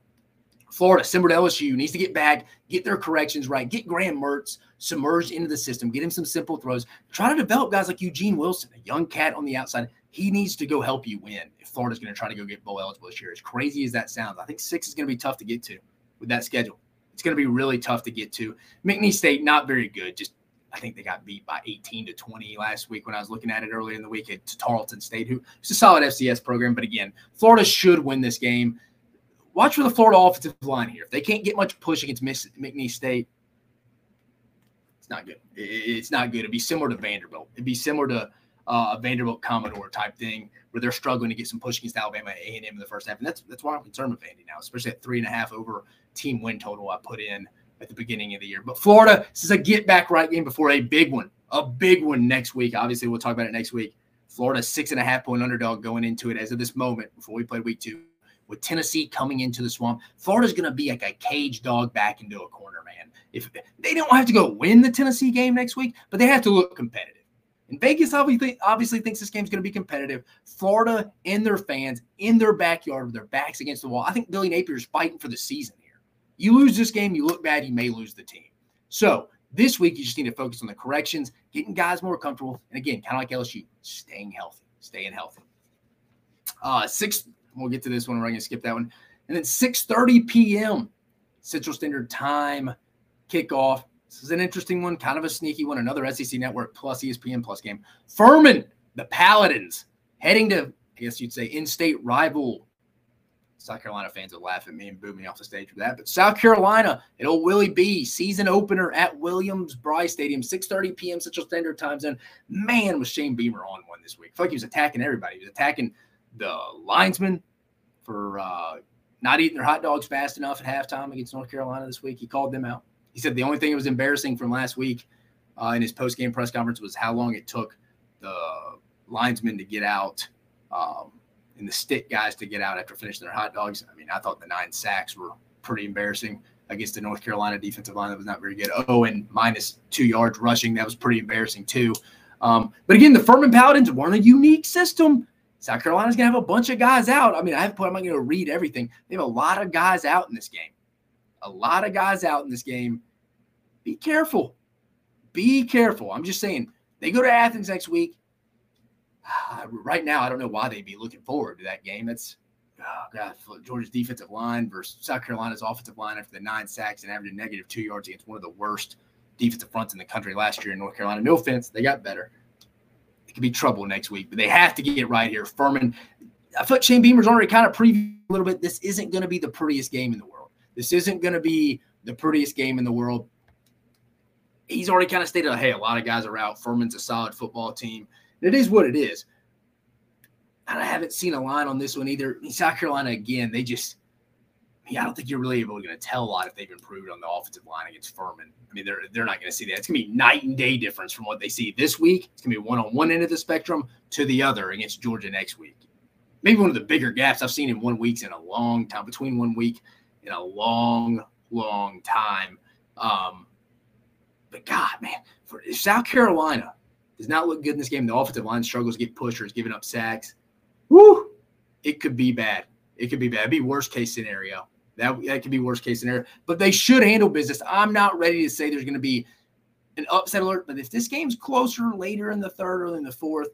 Florida, similar to LSU, needs to get back, get their corrections right, get Graham Mertz submerged into the system, get him some simple throws. Try to develop guys like Eugene Wilson, a young cat on the outside. He needs to go help you win if Florida's going to try to go get bowl eligible this year. As crazy as that sounds, I think six is going to be tough to get to with that schedule. It's going to be really tough to get to. McNeese State, not very good. Just I think they got beat by 18 to 20 last week when I was looking at it earlier in the week at Tarleton State, who is a solid FCS program. But again, Florida should win this game. Watch for the Florida offensive line here. If they can't get much push against McNeese State, it's not good. It's not good. It'd be similar to Vanderbilt. It'd be similar to uh, a Vanderbilt Commodore type thing where they're struggling to get some push against Alabama A and M in the first half, and that's that's why I'm concerned with Vandy now, especially at three and a half over team win total I put in at the beginning of the year. But Florida, this is a get back right game before a big one, a big one next week. Obviously, we'll talk about it next week. Florida six and a half point underdog going into it as of this moment before we play week two. With Tennessee coming into the swamp, Florida's going to be like a cage dog back into a corner, man. If they don't have to go win the Tennessee game next week, but they have to look competitive. And Vegas obviously, obviously thinks this game's going to be competitive. Florida and their fans in their backyard with their backs against the wall. I think Billy Napier's fighting for the season you lose this game, you look bad, you may lose the team. So this week, you just need to focus on the corrections, getting guys more comfortable. And again, kind of like LSU, staying healthy, staying healthy. Uh, six, we'll get to this one. We're going to skip that one. And then 6:30 p.m. Central Standard Time kickoff. This is an interesting one, kind of a sneaky one. Another SEC network plus ESPN plus game. Furman, the Paladins, heading to, I guess you'd say, in-state rival South Carolina fans will laugh at me and boo me off the stage for that. But South Carolina, it'll Willie B season opener at Williams-Brice Stadium, 6:30 p.m. Central Standard Time Zone. Man, was Shane Beamer on one this week. I feel like he was attacking everybody. He was attacking the linesmen for uh, not eating their hot dogs fast enough at halftime against North Carolina this week. He called them out. He said the only thing that was embarrassing from last week uh, in his post-game press conference was how long it took the linesmen to get out. Um, and the stick guys to get out after finishing their hot dogs. I mean, I thought the nine sacks were pretty embarrassing against the North Carolina defensive line that was not very good. Oh, and minus two yards rushing. That was pretty embarrassing too. Um, but again, the Furman Paladins weren't a unique system. South Carolina's gonna have a bunch of guys out. I mean, I have. I'm not gonna read everything. They have a lot of guys out in this game. A lot of guys out in this game. Be careful. Be careful. I'm just saying. They go to Athens next week. Ah, right now, I don't know why they'd be looking forward to that game. That's ah. uh, oh God, Georgia's defensive line versus South Carolina's offensive line after the nine sacks and averaging negative two yards against one of the worst defensive fronts in the country last year in North Carolina. No offense, they got better. It could be trouble next week, but they have to get it right here. Furman, I thought Shane Beamer's already kind of previewed a little bit. This isn't going to be the prettiest game in the world. This isn't going to be the prettiest game in the world. He's already kind of stated, hey, a lot of guys are out. Furman's a solid football team. It is what it is. And I haven't seen a line on this one either. South Carolina, again, they just, I, mean, I don't think you're really able to tell a lot if they've improved on the offensive line against Furman. I mean, they're they're not going to see that. It's going to be night and day difference from what they see this week. It's going to be one on one end of the spectrum to the other against Georgia next week. Maybe one of the bigger gaps I've seen in one week's in a long time, between one week in a long, long time. Um, but God, man, for South Carolina, does not look good in this game. The offensive line struggles, to get pushers, giving up sacks. Woo! It could be bad. It could be bad. It'd be worst case scenario. That that could be worst case scenario. But they should handle business. I'm not ready to say there's going to be an upset alert. But if this game's closer later in the third or in the fourth,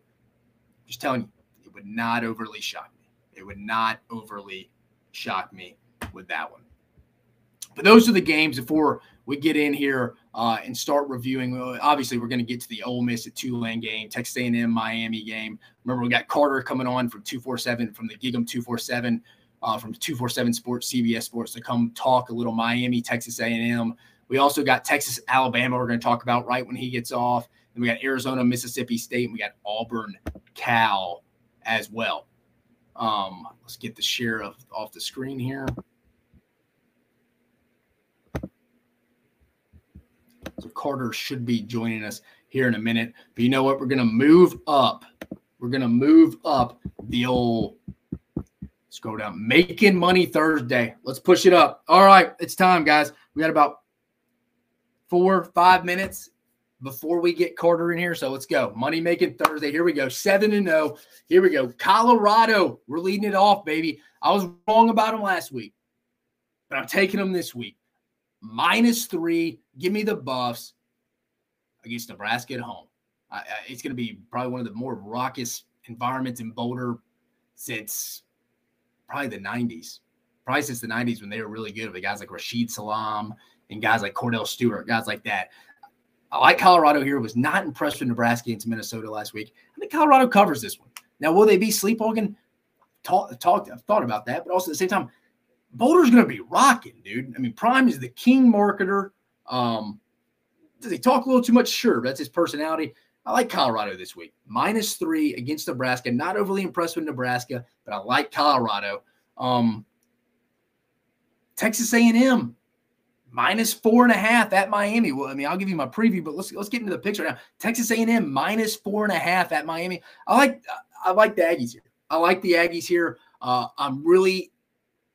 just telling you, it would not overly shock me. It would not overly shock me with that one. But those are the games before we get in here uh, and start reviewing. Obviously, we're going to get to the Ole Miss at Tulane game, Texas A&M Miami game. Remember, we got Carter coming on from 247 from the GigEm 247 uh, from 247 Sports, CBS Sports to come talk a little Miami, Texas A&M. We also got Texas Alabama. We're going to talk about right when he gets off. Then we got Arizona, Mississippi State, and we got Auburn, Cal as well. Um, let's get the share of off the screen here. So Carter should be joining us here in a minute. But you know what? We're gonna move up. We're gonna move up the old let's go down. Making money Thursday. Let's push it up. All right, it's time, guys. We got about four, five minutes before we get Carter in here. So let's go. Money making Thursday. Here we go. Seven and zero. Here we go. Colorado. We're leading it off, baby. I was wrong about them last week, but I'm taking them this week. Minus three. Give me the buffs against Nebraska at home. I, I, it's going to be probably one of the more raucous environments in Boulder since probably the 90s. Probably since the 90s when they were really good with guys like Rashaan Salaam and guys like Kordell Stewart, guys like that. I like Colorado here. Was not impressed with Nebraska against Minnesota last week. I think Colorado covers this one. Now, will they be sleepwalking? Talk, talked, I've thought about that, but also at the same time, Boulder's going to be rocking, dude. I mean, Prime is the king marketer. Um, does he talk a little too much? Sure, that's his personality. I like Colorado this week. Minus three against Nebraska. Not overly impressed with Nebraska, but I like Colorado. Um, Texas A&M minus four and a half at Miami. Well, I mean, I'll give you my preview, but let's let's get into the picture now. Texas A&M minus four and a half at Miami. I like I like the Aggies here. I like the Aggies here. Uh, I'm really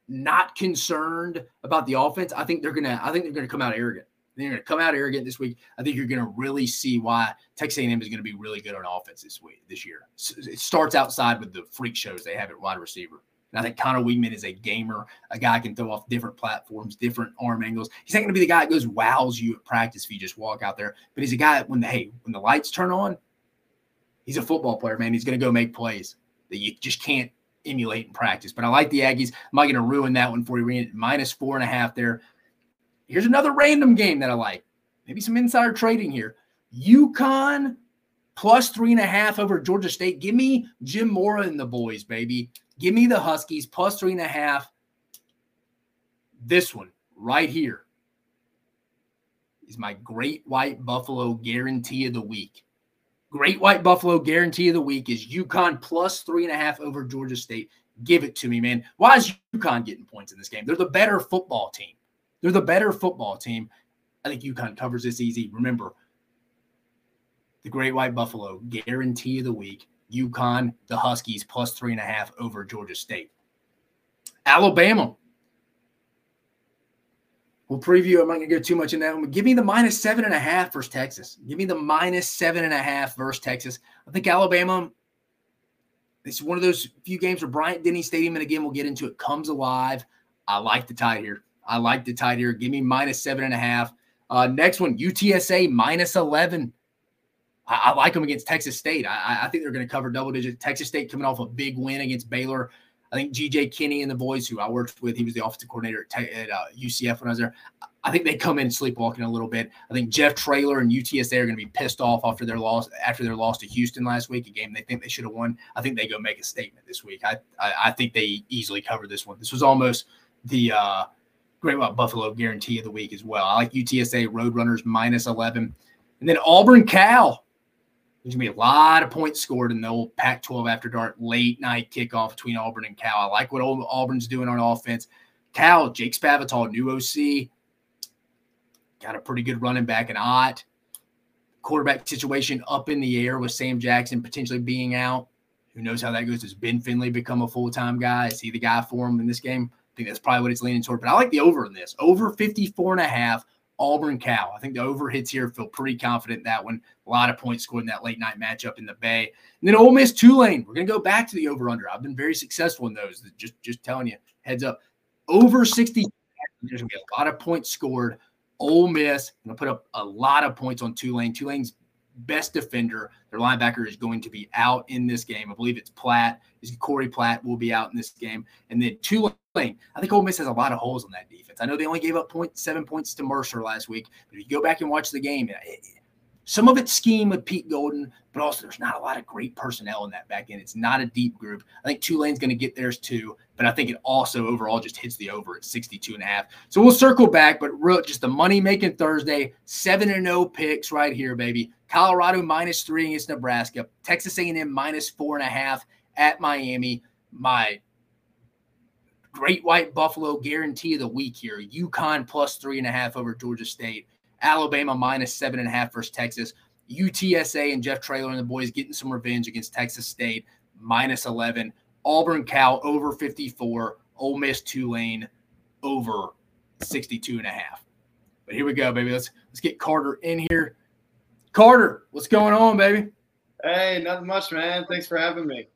not concerned about the offense. I think they're gonna I think they're gonna come out arrogant. They're going to come out arrogant this week. I think you're going to really see why Texas A&M is going to be really good on offense this week, this year. It starts outside with the freak shows they have at wide receiver. And I think Conner Weigman is a gamer, a guy can throw off different platforms, different arm angles. He's not going to be the guy that goes wows you at practice if you just walk out there. But he's a guy when the hey when the lights turn on, he's a football player, man. He's going to go make plays that you just can't emulate in practice. But I like the Aggies. I'm not going to ruin that one for you. Minus four and a half there. Here's another random game that I like. Maybe some insider trading here. UConn plus three and a half over Georgia State. Give me Jim Mora and the boys, baby. Give me the Huskies plus three and a half. This one right here is my Great White Buffalo guarantee of the week. Great White Buffalo guarantee of the week is UConn plus three and a half over Georgia State. Give it to me, man. Why is UConn getting points in this game? They're the better football team. They're the better football team. I think UConn covers this easy. Remember, the Great White Buffalo guarantee of the week. UConn, the Huskies plus three and a half over Georgia State. Alabama. We'll preview. I'm not going to go too much in that one. give me the minus seven and a half versus Texas. Give me the minus seven and a half versus Texas. I think Alabama. It's one of those few games where Bryant Denny Stadium, and again, we'll get into it, comes alive. I like the tie here. I like the tide here. Give me minus seven and a half. Uh, next one, UTSA minus 11. I, I like them against Texas State. I, I think they're going to cover double digit. Texas State coming off a big win against Baylor. I think GJ Kinne and the boys who I worked with, he was the offensive coordinator at, at uh, UCF when I was there. I think they come in sleepwalking a little bit. I think Jeff Traylor and UTSA are going to be pissed off after their loss after their loss to Houston last week, a game they think they should have won. I think they go make a statement this week. I I, I think they easily cover this one. This was almost the uh, Great White Buffalo guarantee of the week as well. I like UTSA Roadrunners minus 11. And then Auburn Cal. There's going to be a lot of points scored in the old Pac 12 after dark late night kickoff between Auburn and Cal. I like what Old Auburn's doing on offense. Cal, Jake Spavital, new OC, got a pretty good running back and Ott. Quarterback situation up in the air with Sam Jackson potentially being out. Who knows how that goes? Does Ben Finley become a full time guy? Is he the guy for him in this game? Think that's probably what it's leaning toward. But I like the over in this. Over 54 and a half, Auburn Cal. I think the over hits here. Feel pretty confident that one. A lot of points scored in that late night matchup in the Bay. And then Ole Miss Tulane. We're gonna go back to the over under. I've been very successful in those. Just just telling you, heads up. Over 60. There's gonna be a lot of points scored. Ole Miss gonna put up a lot of points on Tulane. Tulane's best defender. Their linebacker is going to be out in this game. I believe it's Platt. Is Corey Platt will be out in this game. And then Tulane I think Ole Miss has a lot of holes on that defense. I know they only gave up point seven points to Mercer last week, but if you go back and watch the game, it, some of it's scheme with Pete Golding, but also there's not a lot of great personnel in that back end. It's not a deep group. I think Tulane's going to get theirs too, but I think it also overall just hits the over at 62 and a half. So we'll circle back, but real, just the money making Thursday, 7 and 0 picks right here, baby. Colorado minus three against Nebraska, Texas A&M minus four and a half at Miami. My Great White Buffalo guarantee of the week here. UConn plus three and a half over Georgia State. Alabama minus seven and a half versus Texas. UTSA and Jeff Traylor and the boys getting some revenge against Texas State minus 11. Auburn Cal over 54. Ole Miss Tulane over 62 and a half. But here we go, baby. Let's let's get Carter in here. Carter, what's going on, baby? Hey, nothing much, man. Thanks for having me.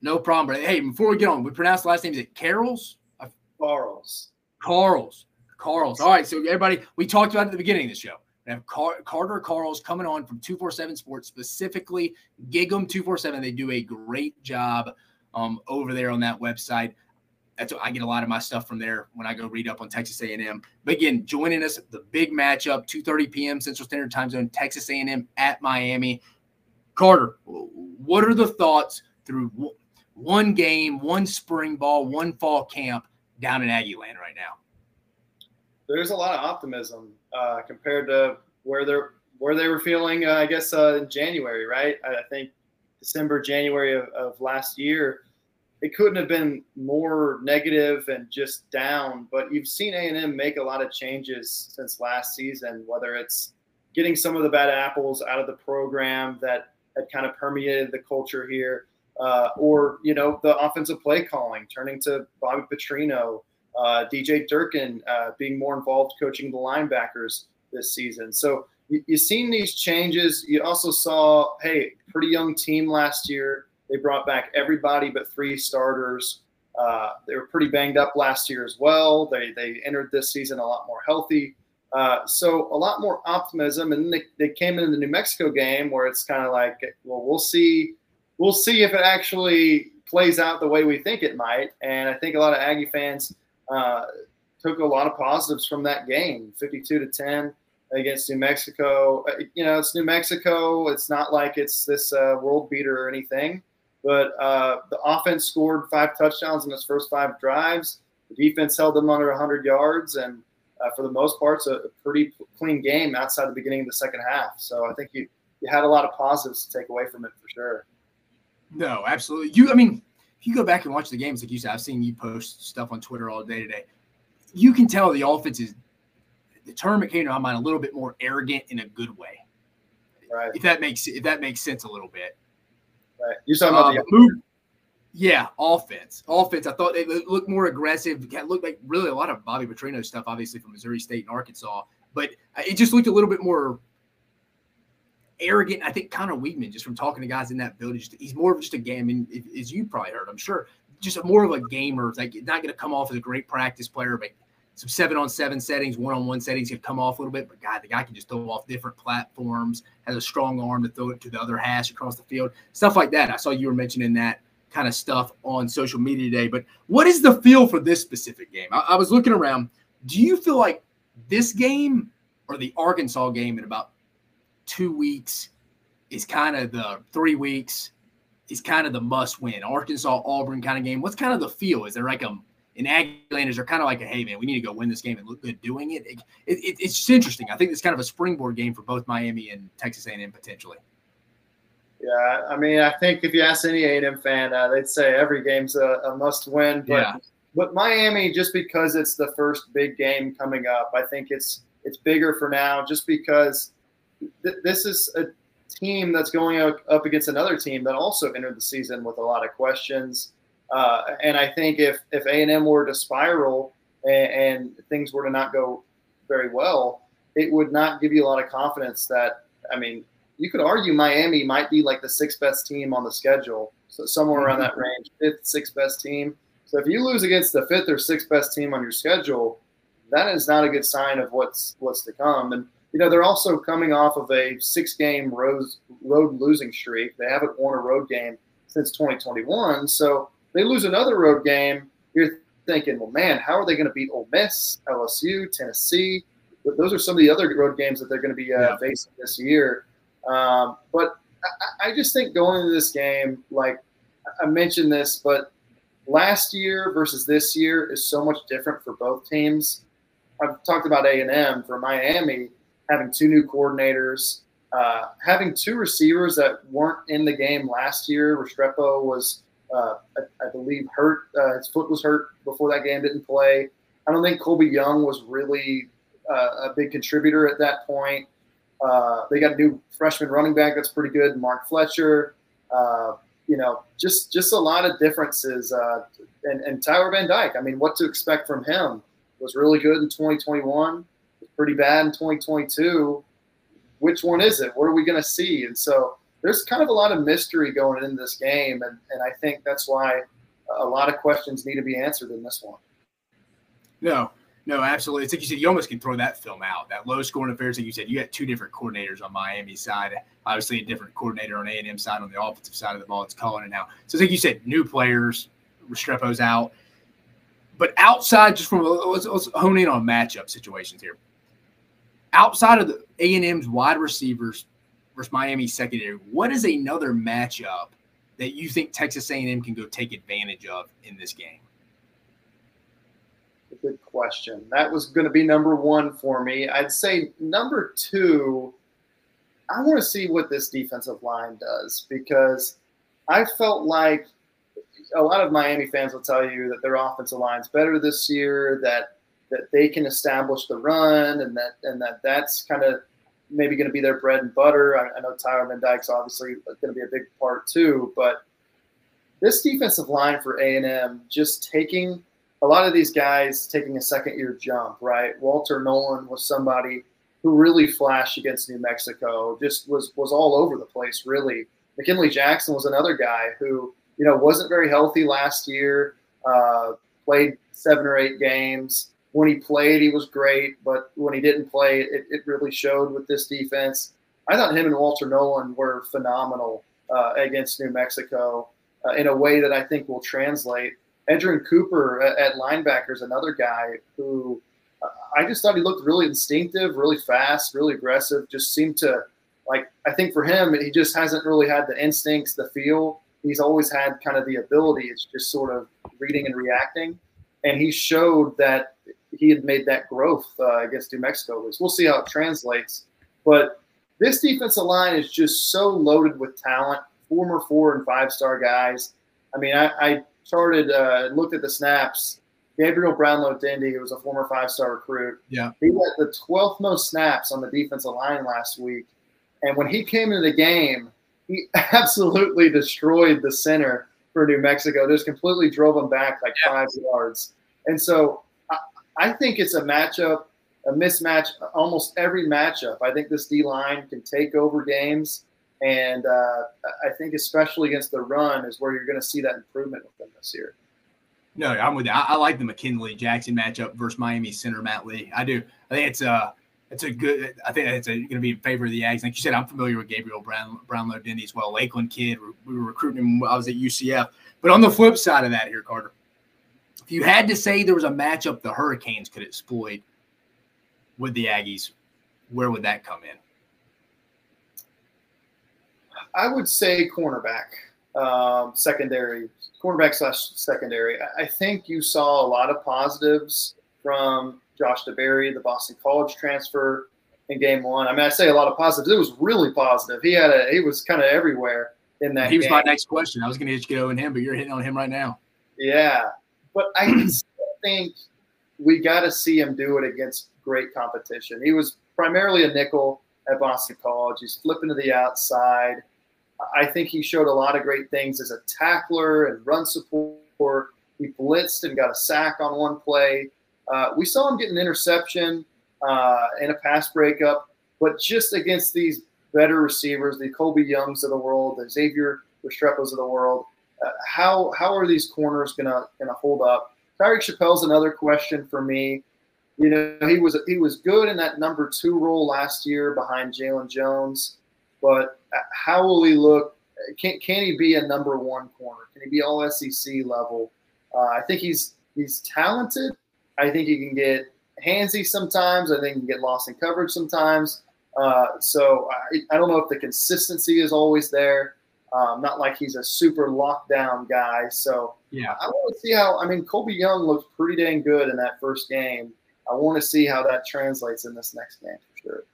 No problem, But Hey, before we get on, we pronounce the last name. Is it Carroll's? Carl's. Carl's. Carl's. All right. So everybody, we talked about at the beginning of the show. We have Car- Carter Karels coming on from 247 Sports, specifically GigEm 247. They do a great job um, over there on that website. That's what I get a lot of my stuff from there when I go read up on Texas A&M. But again, joining us the big matchup, 2:30 p.m. Central Standard Time Zone, Texas A&M at Miami. Carter, what are the thoughts through one game, one spring ball, one fall camp down in Aggie land right now? There's a lot of optimism uh, compared to where they're where they were feeling. Uh, I guess uh, in January, right? I think December, January of, of last year, it couldn't have been more negative and just down. But you've seen A and M make a lot of changes since last season, whether it's getting some of the bad apples out of the program that had kind of permeated the culture here uh, or you know the offensive play calling, turning to Bobby Petrino, uh, DJ Durkin uh, being more involved coaching the linebackers this season. So you, you've seen these changes. You also saw, hey, pretty young team last year. They brought back everybody but three starters. Uh, they were pretty banged up last year as well. They they entered this season a lot more healthy. Uh, so a lot more optimism, and they, they came into the New Mexico game where it's kind of like, well, we'll see we'll see if it actually plays out the way we think it might. And I think a lot of Aggie fans uh, took a lot of positives from that game, 52 to 10 against New Mexico. Uh, you know, it's New Mexico. It's not like it's this uh, world beater or anything. But uh, the offense scored five touchdowns in its first five drives. The defense held them under 100 yards, and uh, for the most part, it's a pretty clean game outside the beginning of the second half. So I think you you had a lot of positives to take away from it for sure. No, absolutely. You, I mean, you go back and watch the games, like you said, I've seen you post stuff on Twitter all day today. You can tell the offense is the term it came to my mind a little bit more arrogant in a good way. Right. If that makes if that makes sense a little bit. Right. You're talking about uh, the move. Yeah, offense. Offense. I thought they looked more aggressive. It looked like really a lot of Bobby Petrino stuff, obviously from Missouri State and Arkansas, but it just looked a little bit more arrogant. I think Conner Weigman, just from talking to guys in that building, he's more of just a game. And as you probably heard, I'm sure, just a, more of a gamer. Like not going to come off as a great practice player, but some seven on seven settings, one on one settings could come off a little bit. But God, the guy can just throw off different platforms. Has a strong arm to throw it to the other hash across the field, stuff like that. I saw you were mentioning that kind of stuff on social media today. But what is the feel for this specific game? I, I was looking around. Do you feel like this game or the Arkansas game in about two weeks is kind of the three weeks is kind of the must win. Arkansas Auburn kind of game. What's kind of the feel? Is there like a in Aggieland, is there kind of like a hey man, we need to go win this game and look good doing it? It, it? It's just interesting. I think it's kind of a springboard game for both Miami and Texas A&M potentially. Yeah, I mean, I think if you ask any A&M fan, uh, they'd say every game's a, a must win. But yeah. but Miami, just because it's the first big game coming up, I think it's it's bigger for now, just because th- this is a team that's going up against another team that also entered the season with a lot of questions. Uh, and I think if if A and M were to spiral and, and, things were to not go very well, it would not give you a lot of confidence. That I mean, you could argue Miami might be like the sixth best team on the schedule, so somewhere around that range, fifth, sixth best team. So if you lose against the fifth or sixth best team on your schedule, that is not a good sign of what's what's to come. And you know, they're also coming off of a six game road, road losing streak. They haven't won a road game since 2021. So they lose another road game. You're thinking, well, man, how are they going to beat Ole Miss, LSU, Tennessee? Those are some of the other road games that they're going to be uh, yeah. facing this year. Um, but I, I just think going into this game, like I mentioned this, but last year versus this year is so much different for both teams. I've talked about A and M for Miami having two new coordinators, uh, having two receivers that weren't in the game last year. Restrepo was, uh, I, I, believe, hurt. Uh, his foot was hurt before that game. Didn't play. I don't think Colby Young was really uh, a big contributor at that point. Uh, they got a new freshman running back that's pretty good, Mark Fletcher. Uh, you know, just just a lot of differences. And, and Tyler Van Dyke, I mean, what to expect from him was really good in 2021, pretty bad in 2022. Which one is it? What are we going to see? And so there's kind of a lot of mystery going into this game, and, and I think that's why a lot of questions need to be answered in this one. No, no, absolutely. It's like you said, you almost can throw that film out. That low scoring affairs, like you said, you got two different coordinators on Miami side. Obviously, a different coordinator on A and M side on the offensive side of the ball. It's calling it now. So, it's like you said, new players, Restrepo's out. But outside, just from let's, let's hone in on matchup situations here. Outside of the A and M's wide receivers versus Miami secondary, what is another matchup that you think Texas A and M can go take advantage of in this game? good question. That was going to be number one for me. I'd say number two, I want to see what this defensive line does because I felt like a lot of Miami fans will tell you that their offensive line's better this year, that that they can establish the run, and that and that that's kind of maybe going to be their bread and butter. I, I know Tyler Van Dyke's obviously going to be a big part too, but this defensive line for A and M just taking a lot of these guys taking a second year jump, right? Walter Nolen was somebody who really flashed against New Mexico, just was was all over the place, really. McKinley Jackson was another guy who, you know, wasn't very healthy last year, uh, played seven or eight games. When he played, he was great, but when he didn't play, it, it really showed with this defense. I thought him and Walter Nolen were phenomenal uh, against New Mexico uh, in a way that I think will translate Edgerrin Cooper at, linebacker is another guy who uh, I just thought he looked really instinctive, really fast, really aggressive. Just seemed to like I think for him he just hasn't really had the instincts, the feel. He's always had kind of the ability. It's just sort of reading and reacting, and he showed that he had made that growth uh, against New Mexico. We'll see how it translates, but this defensive line is just so loaded with talent, former four and five star guys. I mean, I, I charted, uh, looked at the snaps. Gabriel Brownlow Dindy, who was a former five star recruit, yeah, he had the 12th most snaps on the defensive line last week. And when he came into the game, he <laughs> absolutely destroyed the center for New Mexico. Just completely drove him back like yeah. five yards. And so I, think it's a matchup, a mismatch, almost every matchup. I think this D line can take over games. And uh, I think especially against the run is where you're going to see that improvement with them this year. No, I'm with you. I, I, like the McKinley Jackson matchup versus Miami center Matt Lee. I do. I think it's a it's a good. I think it's going to be in favor of the Ags. Like you said, I'm familiar with Gabriel Brown Brownlow Denny as well. Lakeland kid. We were recruiting him. I was at UCF. But on the flip side of that, here, Carter, if you had to say there was a matchup the Hurricanes could exploit with the Aggies, where would that come in? I would say cornerback, um, secondary, cornerback slash secondary. I think you saw a lot of positives from Josh DeBerry, the Boston College transfer in game one. I mean, I say a lot of positives. It was really positive. He had a he was kind of everywhere in that. He was game. my next question. I was going to get you on him, but you're hitting on him right now. Yeah, but I <clears throat> think we got to see him do it against great competition. He was primarily a nickel at Boston College. He's flipping to the outside. I think he showed a lot of great things as a tackler and run support. He blitzed and got a sack on one play. Uh, we saw him get an interception uh, and a pass breakup, but just against these better receivers, the Colby Youngs of the world, the Xavier Restrepos of the world, uh, how how are these corners gonna gonna hold up? Tyreek Chappelle's another question for me. You know, he was he was good in that number two role last year behind Jalen Jones. But how will he look? Can, can he be a number one corner? Can he be all SEC level? Uh, I think he's he's talented. I think he can get handsy sometimes. I think he can get lost in coverage sometimes. Uh, so I, I don't know if the consistency is always there. Um, not like he's a super lockdown guy. So yeah, I want to see how. I mean, Colby Young looked pretty dang good in that first game. I want to see how that translates in this next game for sure.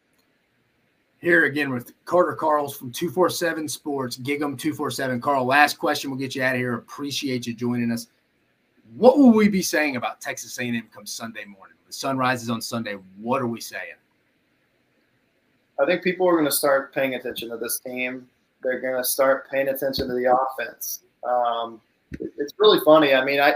Here again with Carter Karels from 247 Sports, GigEm 247. Carl, last question. We'll get you out of here. Appreciate you joining us. What will we be saying about Texas A&M come Sunday morning? The sun rises on Sunday. What are we saying? I think people are going to start paying attention to this team. They're going to start paying attention to the offense. Um, it's really funny. I mean, I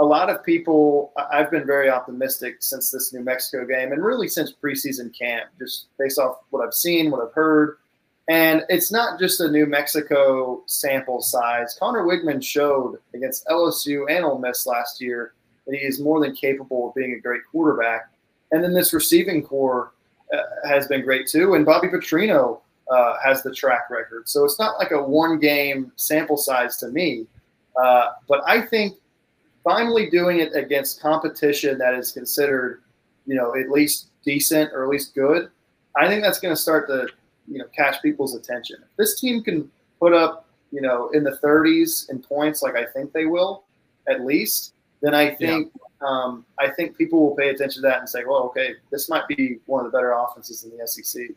a lot of people. I've been very optimistic since this New Mexico game, and really since preseason camp, just based off what I've seen, what I've heard. And it's not just a New Mexico sample size. Conner Weigman showed against LSU and Ole Miss last year that he is more than capable of being a great quarterback. And then this receiving corps uh, has been great too. And Bobby Petrino uh, has the track record. So it's not like a one game sample size to me. Uh, but I think finally doing it against competition that is considered, you know, at least decent or at least good, I think that's going to start to, you know, catch people's attention. If this team can put up, you know, in the 30s in points, like I think they will, at least, then I think yeah. um, I think people will pay attention to that and say, well, okay, this might be one of the better offenses in the SEC.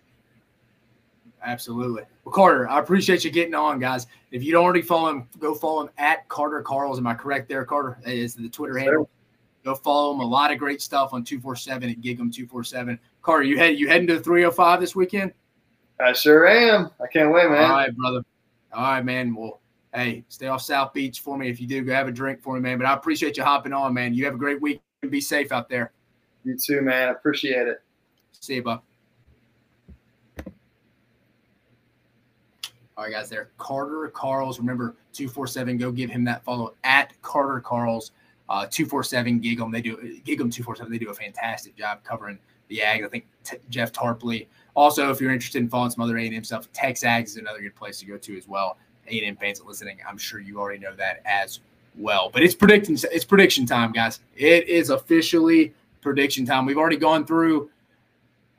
Absolutely. Well, Carter, I appreciate you getting on, guys. If you don't already follow him, go follow him at Carter Karels. Am I correct there, Carter? That is the Twitter handle. Go follow him. A lot of great stuff on 247 at GigEm247. Carter, you head you heading to 305 this weekend? I sure am. I can't wait, man. All right, brother. All right, man. Well, hey, stay off South Beach for me if you do. Go have a drink for me, man. But I appreciate you hopping on, man. You have a great week and be safe out there. You too, man. Appreciate it. See you, bud. All right, guys, there. Carter Karels. Remember, 247. Go give him that follow at Carter Karels. Uh, 247 GigEm. They do GigEm 247. They do a fantastic job covering the Ag. I think t- Jeff Tarpley. Also, if you're interested in following some other A&M stuff, TexAgs is another good place to go to as well. A&M fans listening, I'm sure you already know that as well. But it's predicting it's prediction time, guys. It is officially prediction time. We've already gone through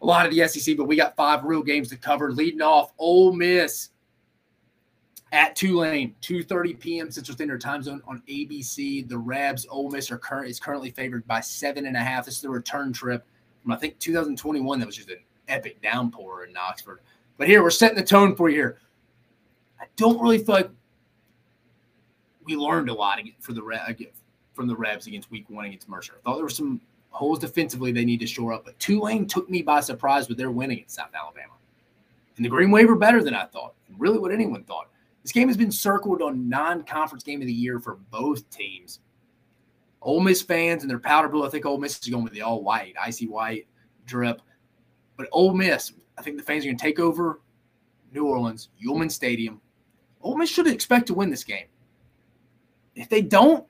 a lot of the SEC, but we got five real games to cover. Leading off, Ole Miss at Tulane, 2:30 p.m. Central Standard Time Zone on ABC. The Rebs, Ole Miss are current is currently favored by seven and a half. This is the return trip from I think 2021. That was just an epic downpour in Oxford. But here we're setting the tone for you here. I don't really feel like we learned a lot for the from the Rebs against Week One against Mercer. I thought there were some holes defensively they need to shore up, but Tulane took me by surprise with their win against South Alabama. And the Green Wave were better than I thought, and really what anyone thought. This game has been circled on non-conference game of the year for both teams. Ole Miss fans and their powder blue. I think Ole Miss is going with the all white, icy white drip. But Ole Miss, I think the fans are going to take over New Orleans, Yulman Stadium. Ole Miss should expect to win this game. If they don't,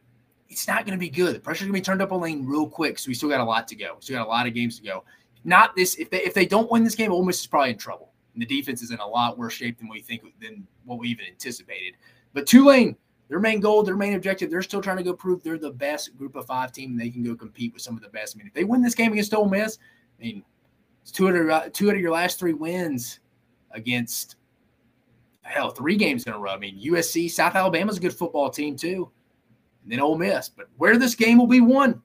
it's not going to be good. The pressure's going to be turned up on Lane real quick. So we still got a lot to go. We still got a lot of games to go. Not this. If they if they don't win this game, Ole Miss is probably in trouble. And the defense is in a lot worse shape than we think than what we even anticipated. But Tulane, their main goal, their main objective, they're still trying to go prove they're the best group of five team and they can go compete with some of the best. I mean, if they win this game against Ole Miss, I mean, it's two out of uh, two out of your last three wins against hell three games in a row. I mean, USC, South Alabama's a good football team too, and then Ole Miss. But where this game will be won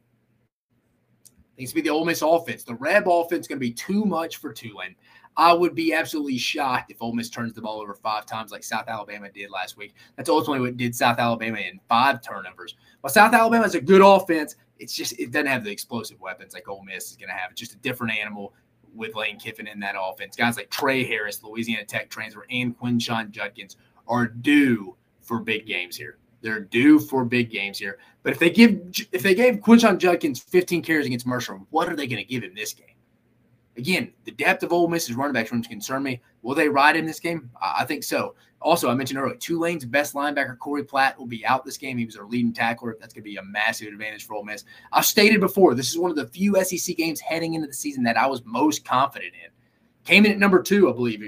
needs to be the Ole Miss offense. The Reb offense is going to be too much for Tulane. I would be absolutely shocked if Ole Miss turns the ball over five times like South Alabama did last week. That's ultimately what did South Alabama in five turnovers. While South Alabama is a good offense, it's just it doesn't have the explosive weapons like Ole Miss is going to have. It's just a different animal with Lane Kiffin in that offense. Guys like Tre Harris, Louisiana Tech transfer, and Quinshon Judkins are due for big games here. They're due for big games here. But if they give if they gave Quinshon Judkins 15 carries against Mercer, what are they going to give him this game? Again, the depth of Ole Miss's running backs rooms concern me. Will they ride in this game? I think so. Also, I mentioned earlier, Tulane's best linebacker, Corey Platt, will be out this game. He was our leading tackler. That's going to be a massive advantage for Ole Miss. I've stated before, this is one of the few SEC games heading into the season that I was most confident in. Came in at number two, I believe,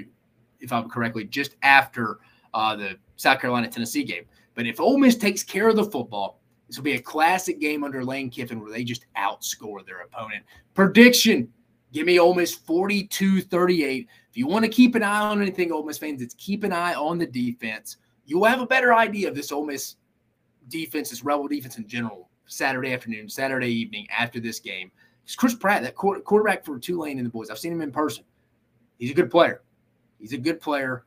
if I'm correctly, just after uh, the South Carolina Tennessee game. But if Ole Miss takes care of the football, this will be a classic game under Lane Kiffin where they just outscore their opponent. Prediction Give me Ole Miss 42 38. If you want to keep an eye on anything, Ole Miss fans, it's keep an eye on the defense. You'll have a better idea of this Ole Miss defense, this Rebel defense in general, Saturday afternoon, Saturday evening after this game. It's Chris Pratt, that quarterback for Tulane and the boys. I've seen him in person. He's a good player. He's a good player.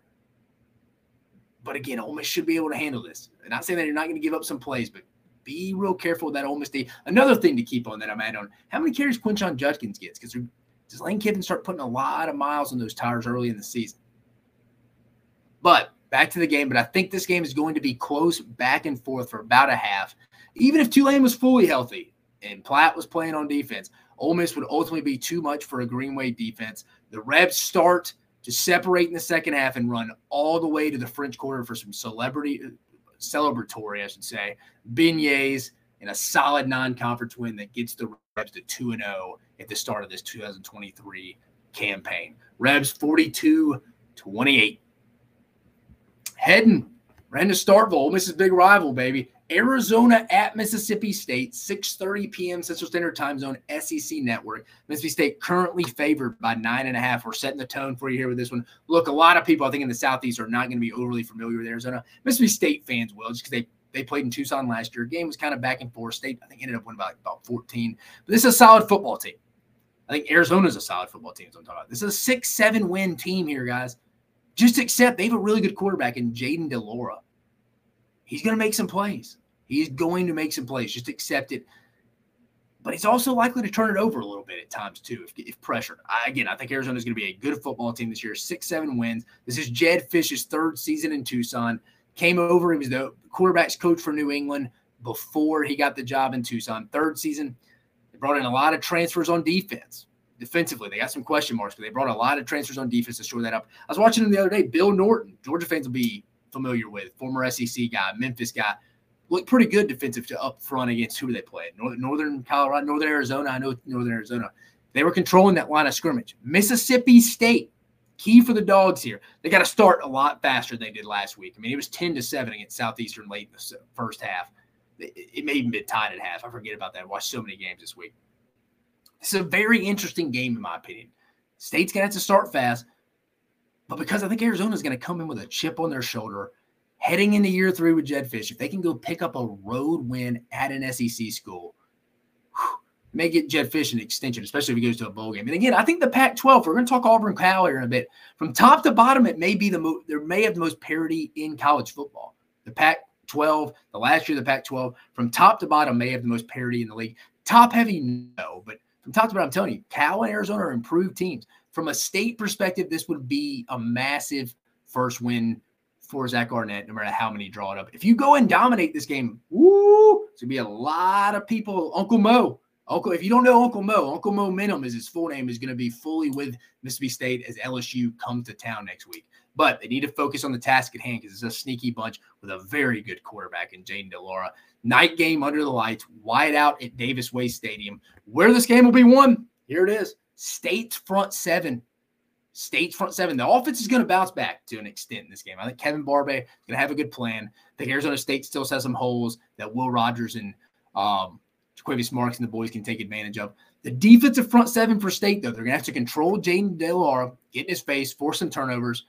But again, Ole Miss should be able to handle this. And not saying that you're not going to give up some plays, but be real careful with that Ole Miss D. Another thing to keep on that I'm at on how many carries Quinshon Judkins gets because does Lane Kiffin start putting a lot of miles on those tires early in the season? But back to the game. But I think this game is going to be close back and forth for about a half. Even if Tulane was fully healthy and Platt was playing on defense, Ole Miss would ultimately be too much for a Green Wave defense. The Rebs start to separate in the second half and run all the way to the French Quarter for some celebrity, celebratory, I should say, beignets and a solid non-conference win that gets the Rebs to 2 and 0 at the start of this 2023 campaign. Rebs 42 28. Heading right into Starkville, Mrs. Big Rival, baby. Arizona at Mississippi State, 6:30 p.m. Central Standard Time Zone, SEC Network. Mississippi State currently favored by nine and a half. We're setting the tone for you here with this one. Look, a lot of people I think in the Southeast are not going to be overly familiar with Arizona. Mississippi State fans will, just because they they played in Tucson last year. Game was kind of back and forth. State, I think, ended up winning by about 14. But this is a solid football team. I think Arizona's a solid football team. I'm talking about. This is a six, seven win team here, guys. Just accept they have a really good quarterback in Jayden de Laura. He's going to make some plays. He's going to make some plays. Just accept it. But he's also likely to turn it over a little bit at times too, if, if pressured. I, again, I think Arizona is going to be a good football team this year. Six, seven wins. This is Jedd Fisch's third season in Tucson. Came over. He was the quarterbacks coach for New England before he got the job in Tucson. Third season, they brought in a lot of transfers on defense. Defensively, they got some question marks, but they brought a lot of transfers on defense to shore that up. I was watching him the other day. Bill Norton, Georgia fans will be familiar with, former SEC guy, Memphis guy, looked pretty good defensive to up front against who they played. Northern Colorado, Northern Arizona. I know Northern Arizona. They were controlling that line of scrimmage. Mississippi State Key for the dogs here. They got to start a lot faster than they did last week. I mean, it was 10 to 7 against Southeastern late in the first half. It, may even be tied at half. I forget about that. I watched so many games this week. It's a very interesting game, in my opinion. State's going to have to start fast, but because I think Arizona's going to come in with a chip on their shoulder heading into year three with Jedd Fisch, if they can go pick up a road win at an SEC school, whew, may get Jedd Fisch an extension, especially if he goes to a bowl game. And again, I think the Pac-12. We're going to talk Auburn Cal here in a bit. From top to bottom, it may be the mo- there may have the most parity in college football. The Pac-12, the last year the Pac-12, from top to bottom, may have the most parity in the league. Top heavy, no, but from top to bottom, I'm telling you, Cal and Arizona are improved teams. From a state perspective, this would be a massive first win for Zach Arnett, no matter how many draw it up. If you go and dominate this game, woo, it's gonna be a lot of people. Uncle Mo, Uncle, if you don't know Uncle Mo, Uncle Mo Minham is his full name, is going to be fully with Mississippi State as LSU comes to town next week. But they need to focus on the task at hand because it's a sneaky bunch with a very good quarterback in Jayden de Laura. Night game under the lights, wide out at Davis Wade Stadium. Where this game will be won, here it is. State's front seven. State's front seven. The offense is going to bounce back to an extent in this game. I think Kevin Barbay is going to have a good plan. I think Arizona State still has some holes that Will Rogers and um, Marks and the boys can take advantage of. The defensive front seven for State, though, they're going to have to control Jayden de Laura, get in his face, force some turnovers.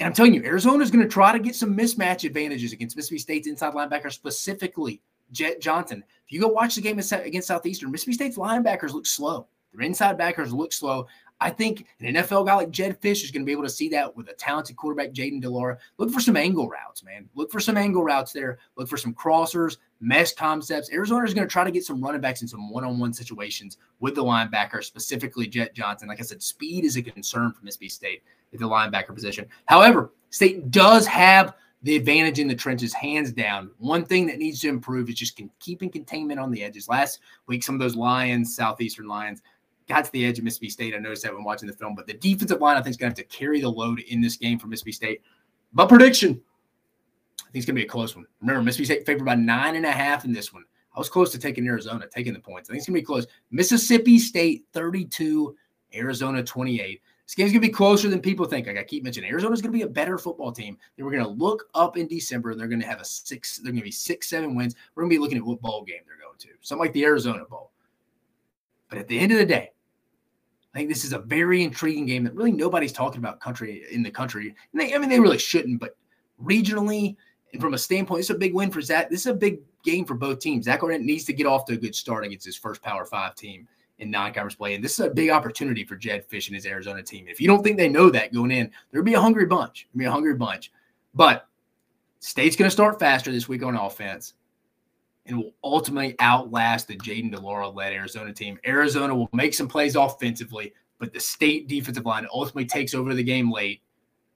And I'm telling you, Arizona is going to try to get some mismatch advantages against Mississippi State's inside linebacker, specifically Jett Johnson. If you go watch the game against Southeastern, Mississippi State's linebackers look slow. Their inside backers look slow. I think an NFL guy like Jedd Fisch is going to be able to see that with a talented quarterback, Jayden de Laura. Look for some angle routes, man. Look for some angle routes there. Look for some crossers, mesh concepts. Arizona is going to try to get some running backs in some one-on-one situations with the linebacker, specifically Jett Johnson. Like I said, speed is a concern for Mississippi State at the linebacker position. However, State does have the advantage in the trenches, hands down. One thing that needs to improve is just keeping containment on the edges. Last week, some of those Lions, Southeastern Lions, got to the edge of Mississippi State. I noticed that when watching the film, but the defensive line, I think, is going to have to carry the load in this game for Mississippi State. But prediction, I think it's going to be a close one. Remember, Mississippi State favored by nine and a half in this one. I was close to taking Arizona, taking the points. I think it's going to be close. Mississippi State 32, Arizona 28. This game's going to be closer than people think. Like I keep mentioning, Arizona's going to be a better football team. They we're going to look up in December. and They're going to have a six. They're going to be six, seven wins. We're going to be looking at what bowl game they're going to. Something like the Arizona Bowl. But at the end of the day, I think this is a very intriguing game that really nobody's talking about country in the country. And they, I mean, they really shouldn't, but regionally and from a standpoint, it's a big win for Zach. This is a big game for both teams. Zach Arnett needs to get off to a good start against his first Power Five team in non-conference play, and this is a big opportunity for Jedd Fisch and his Arizona team. If you don't think they know that going in, there'll be a hungry bunch. There'll be a hungry bunch. But State's going to start faster this week on offense and will ultimately outlast the Jayden de Laura led Arizona team. Arizona will make some plays offensively, but the state defensive line ultimately takes over the game late.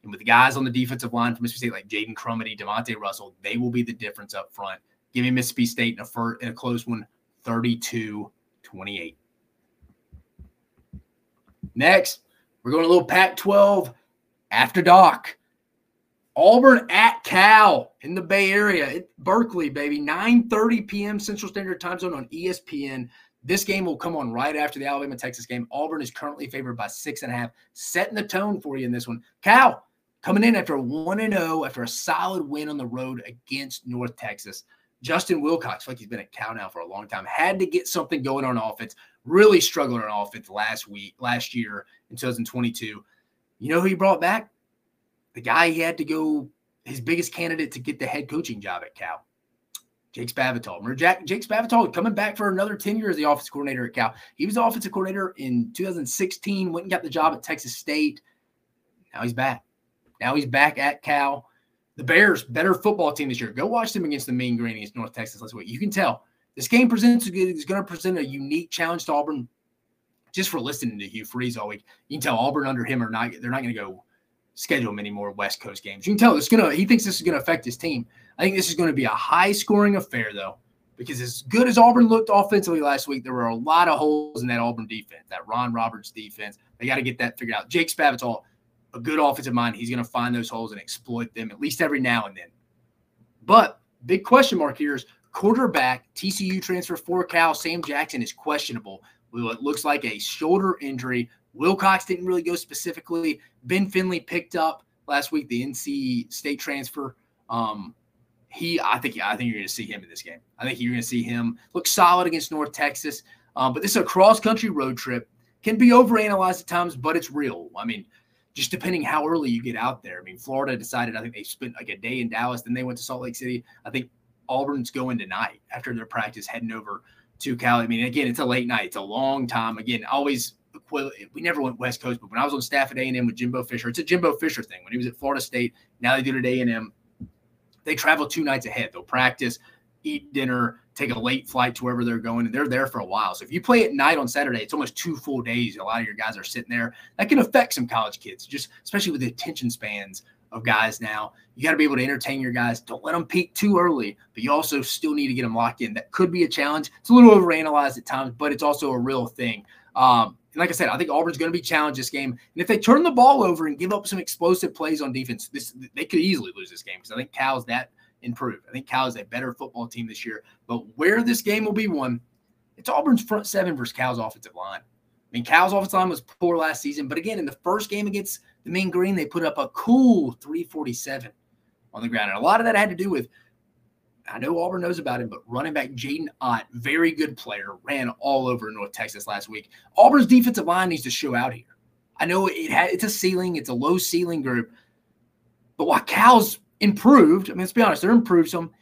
And with the guys on the defensive line from Mississippi State like Jaden Crumedy, Demonte Russell, they will be the difference up front. Give me Mississippi State in a, in a close one, 32 28. Next, we're going a little Pac 12 after dark. Auburn at Cal in the Bay Area, Berkeley, baby, 9:30 p.m. Central Standard Time Zone on ESPN. This game will come on right after the Alabama Texas game. Auburn is currently favored by six and a half, setting the tone for you in this one. Cal coming in after one and zero oh, after a solid win on the road against North Texas. Justin Wilcox, like he's been at Cal now for a long time, had to get something going on offense. Really struggling on offense last week, last year in 2022. You know who he brought back? the guy he had to go his biggest candidate to get the head coaching job at Cal. Jake Spavital. Remember Jack, Jake Spavital coming back for another 10 years as the offensive coordinator at Cal. He was the offensive coordinator in 2016, went and got the job at Texas State. Now he's back. Now he's back at Cal. The Bears, better football team this year. Go watch them against the Mean Green against North Texas last week. You can tell this game presents is going to present a unique challenge to Auburn. Just for listening to Hugh Freeze all week, you can tell Auburn under him are not. They're not going to go schedule many more West Coast games. You can tell it's gonna. He thinks this is gonna affect his team. I think this is going to be a high scoring affair though, because as good as Auburn looked offensively last week, there were a lot of holes in that Auburn defense, that Ron Roberts defense. They got to get that figured out. Jake Spavital, a good offensive mind, he's going to find those holes and exploit them at least every now and then. But big question mark here is quarterback TCU transfer for Cal Sam Jackson is questionable. It looks like a shoulder injury Wilcox didn't really go specifically. Ben Finley picked up last week the NC State transfer. Um, he, I think, I think you're going to see him in this game. I think you're going to see him look solid against North Texas. Um, but this is a cross country road trip. Can be overanalyzed at times, but it's real. I mean, just depending how early you get out there. I mean, Florida decided. I think they spent like a day in Dallas, then they went to Salt Lake City. I think Auburn's going tonight after their practice, heading over to Cali. I mean, again, it's a late night. It's a long time. Again, always we never went West Coast, but when I was on staff at A and M with Jimbo Fisher, it's a Jimbo Fisher thing. When he was at Florida State, now they do it at A and M. They travel two nights ahead. They'll practice, eat dinner, take a late flight to wherever they're going, and they're there for a while. So if you play at night on Saturday, it's almost two full days. A lot of your guys are sitting there. That can affect some college kids, just especially with the attention spans of guys now. You got to be able to entertain your guys. Don't let them peak too early, but you also still need to get them locked in. That could be a challenge. It's a little overanalyzed at times, but it's also a real thing. Um, and like I said, I think Auburn's going to be challenged this game. And if they turn the ball over and give up some explosive plays on defense, this they could easily lose this game because I think Cal's that improved. I think Cal is a better football team this year. But where this game will be won, it's Auburn's front seven versus Cal's offensive line. I mean, Cal's offensive line was poor last season, but again, in the first game against the Mean Green, they put up a cool 347 on the ground. And a lot of that had to do with I know Auburn knows about him, but running back Jaydn Ott, very good player, ran all over North Texas last week. Auburn's defensive line needs to show out here. I know it had, it's a ceiling, it's a low ceiling group, but while Cal's improved, I mean, let's be honest, they're improved some.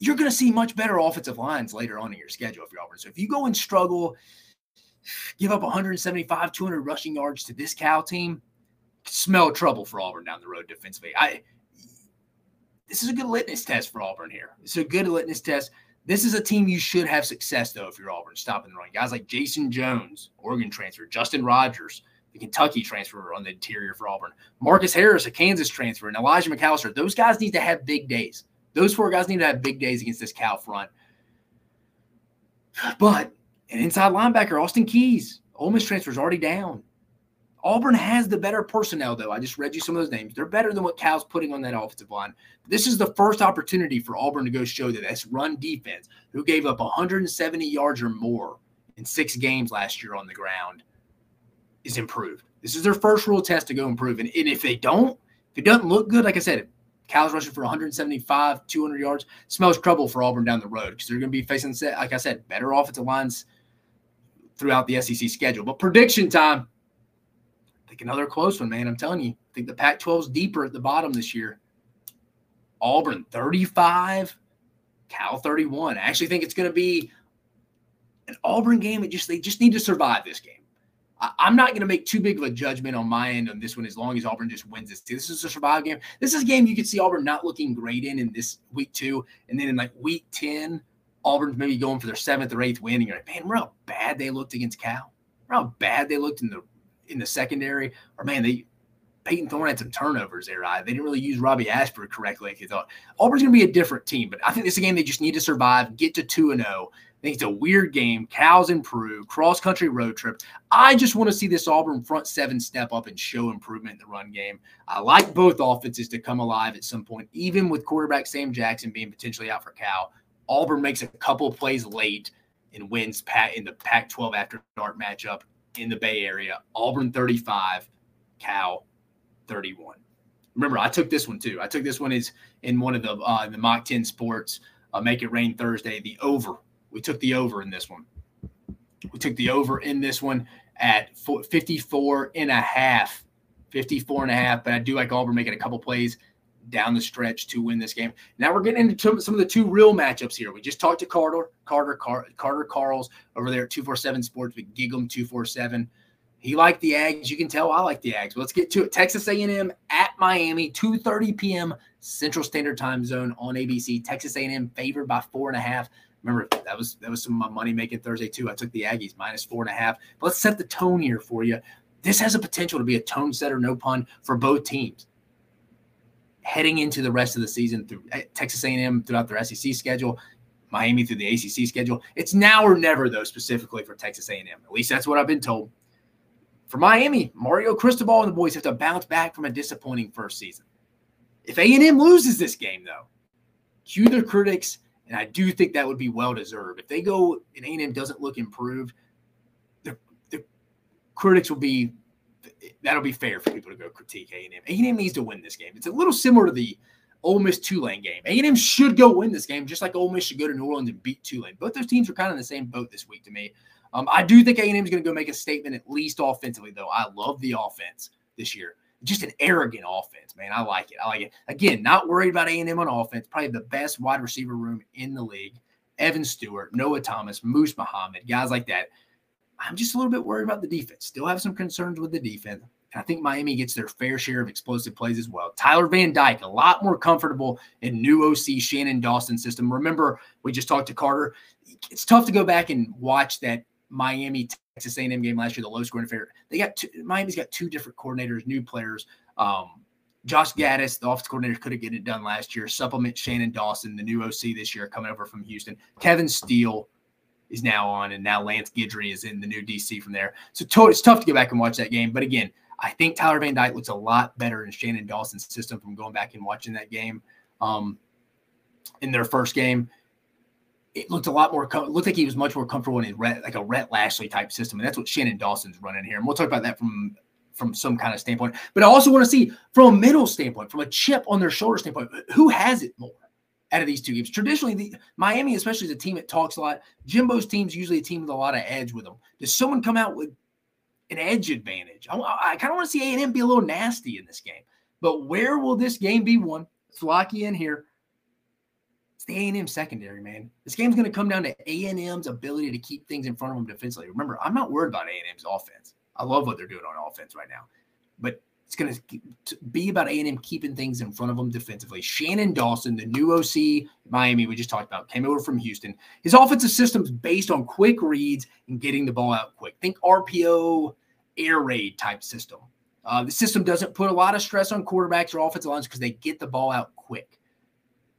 You're going to see much better offensive lines later on in your schedule if you're Auburn. So if you go and struggle, give up 175, 200 rushing yards to this Cal team, smell trouble for Auburn down the road defensively. I this is a good litmus test for Auburn here. It's a good litmus test. This is a team you should have success though if you're Auburn stopping the run. Guys like Jason Jones, Oregon transfer, Justin Rogers, the Kentucky transfer on the interior for Auburn, Marcus Harris, a Kansas transfer, and Elijah McAllister. Those guys need to have big days. Those four guys need to have big days against this Cal front. But an inside linebacker, Austin Keys, Ole Miss transfer is already down. Auburn has the better personnel, though. I just read you some of those names. They're better than what Cal's putting on that offensive line. This is the first opportunity for Auburn to go show that this run defense, who gave up 170 yards or more in six games last year on the ground, is improved. This is their first real test to go improve. And, and if they don't, if it doesn't look good, like I said, Cal's rushing for 175, 200 yards, smells trouble for Auburn down the road because they're going to be facing, like I said, better offensive lines throughout the SEC schedule. But prediction time. I think another close one, man. I'm telling you. I think the Pac 12 is deeper at the bottom this year. Auburn 35, Cal 31. I actually think it's going to be an Auburn game. It just they just need to survive this game. I, am not going to make too big of a judgment on my end on this one as long as Auburn just wins this. This is a survival game. This is a game you could see Auburn not looking great in in this week two, and then in like week ten, Auburn's maybe going for their seventh or eighth win. And you're like, man, how bad they looked against Cal? How bad they looked in the in the secondary? Or man, they Payton Thorne had some turnovers there. Right? They didn't really use Robbie Ashford correctly like he thought. Auburn's going to be a different team, but I think this is a game they just need to survive, get to 2 and 0. I think it's a weird game. Cal's improved, cross country road trip. I just want to see this Auburn front seven step up and show improvement in the run game. I like both offenses to come alive at some point, even with quarterback Sam Jackson being potentially out for Cal. Auburn makes a couple plays late and wins Pat in the Pac 12 after dark matchup in the Bay Area. Auburn 35, Cal 31. Remember, I took this one too. I took this one is in one of the uh, the Mach 10 sports, uh, make it rain Thursday, the over. We took the over in this one. We took the over in this one at 54 and a half, 54 and a half. But I do like Auburn making a couple plays down the stretch to win this game. Now we're getting into some of the two real matchups here. We just talked to Carter, Carter, Car- Carter Karels over there at 247 Sports with GigEm 247. He liked the Ags. You can tell I like the Ags. But let's get to it. Texas A&M at Miami, 2:30 p.m. Central Standard Time Zone on ABC. Texas A&M favored by four and a half. Remember that was that was some of my money making Thursday too. I took the Aggies minus four and a half. But let's set the tone here for you. This has a potential to be a tone setter, no pun, for both teams. Heading into the rest of the season through eh, Texas A&M throughout their SEC schedule, Miami through the ACC schedule. It's now or never though, specifically for Texas A&M. At least that's what I've been told. For Miami, Mario Cristobal and the boys have to bounce back from a disappointing first season. If A&M loses this game, though, cue their critics, and I do think that would be well deserved. If they go and A&M doesn't look improved, the, the critics will be that'll be fair for people to go critique A&M. A&M needs to win this game. It's a little similar to the Ole Miss Tulane game. A&M should go win this game, just like Ole Miss should go to New Orleans and beat Tulane. Both those teams are kind of in the same boat this week to me. Um, I do think A&M is going to go make a statement at least offensively, though. I love the offense this year. Just an arrogant offense, man. I like it. I like it. Again, not worried about A&M on offense. Probably the best wide receiver room in the league. Evan Stewart, Noah Thomas, Moose Muhammad, guys like that. I'm just a little bit worried about the defense. Still have some concerns with the defense. And I think Miami gets their fair share of explosive plays as well. Tyler Van Dyke, a lot more comfortable in new OC Shannon Dawson system. Remember, we just talked to Carter. It's tough to go back and watch that Miami Texas A&M game last year, the low scoring affair. They got two, Miami's got two different coordinators, new players. Um, Josh Gattis, the offensive coordinator, could have get it done last year. Supplement Shannon Dawson, the new OC this year, coming over from Houston. Kevin Steele is now on, and now Lance Guidry is in the new DC from there. So to, it's tough to go back and watch that game. But again, I think Tyler Van Dyke looks a lot better in Shannon Dawson's system from going back and watching that game um, in their first game it looked a lot more. It looked like he was much more comfortable in a like a Rhett Lashlee type system, and that's what Shannon Dawson's running here. And we'll talk about that from from some kind of standpoint. But I also want to see from a middle standpoint, from a chip on their shoulder standpoint, who has it more out of these two games. Traditionally, the Miami, especially as a team that talks a lot, Jimbo's team's usually a team with a lot of edge with them. Does someone come out with an edge advantage? I, I kind of want to see A&M be a little nasty in this game. But where will this game be won? Let's lock you in here. It's the A&M secondary, man. This game's going to come down to A&M's ability to keep things in front of them defensively. Remember, I'm not worried about A&M's offense. I love what they're doing on offense right now, but it's going to be about A&M keeping things in front of them defensively. Shannon Dawson, the new OC Miami we just talked about, came over from Houston. His offensive system's based on quick reads and getting the ball out quick. Think RPO, air raid type system. Uh, the system doesn't put a lot of stress on quarterbacks or offensive lines because they get the ball out quick.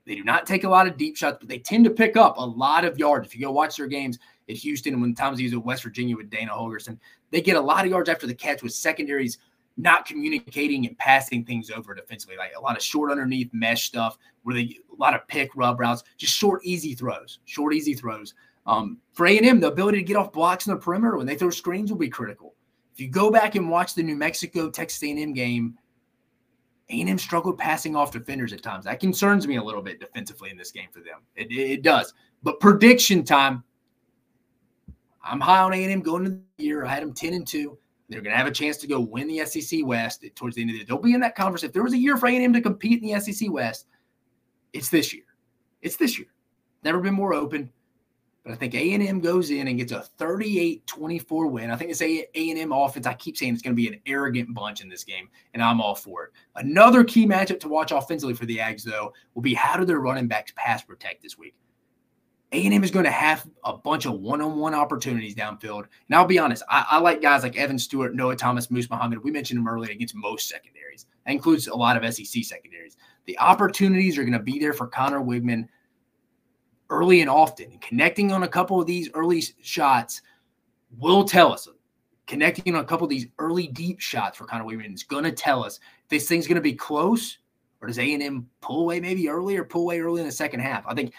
They do not take a lot of deep shots, but they tend to pick up a lot of yards. If you go watch their games at Houston and when times he's at West Virginia with Dana Holgorsen, they get a lot of yards after the catch with secondaries not communicating and passing things over defensively. Like a lot of short underneath mesh stuff where they a lot of pick rub routes, just short, easy throws, short, easy throws. Um, for A&M, the ability to get off blocks in the perimeter when they throw screens will be critical. If you go back and watch the New Mexico Texas A&M game, a&M struggled passing off defenders at times. That concerns me a little bit defensively in this game for them. It, it does. But prediction time, I'm high on A&M going into the year. I had them 10 and 2. They're going to have a chance to go win the SEC West towards the end of the year. They'll be in that conference. If there was a year for A&M to compete in the SEC West, it's this year. It's this year. Never been more open. But I think A&M goes in and gets a 38-24 win. I think it's a A&M offense, I keep saying it's going to be an arrogant bunch in this game, and I'm all for it. Another key matchup to watch offensively for the Ags, though, will be how do their running backs pass protect this week. A&M is going to have a bunch of one-on-one opportunities downfield. And I'll be honest, I, I, like guys like Evan Stewart, Noah Thomas, Moose Muhammad. We mentioned them earlier against most secondaries. That includes a lot of SEC secondaries. The opportunities are going to be there for Conner Weigman early and often. And connecting on a couple of these early shots will tell us. Connecting on a couple of these early deep shots for Conner Weigman is going to tell us if this thing's going to be close or does A&M pull away maybe early or pull away early in the second half. I think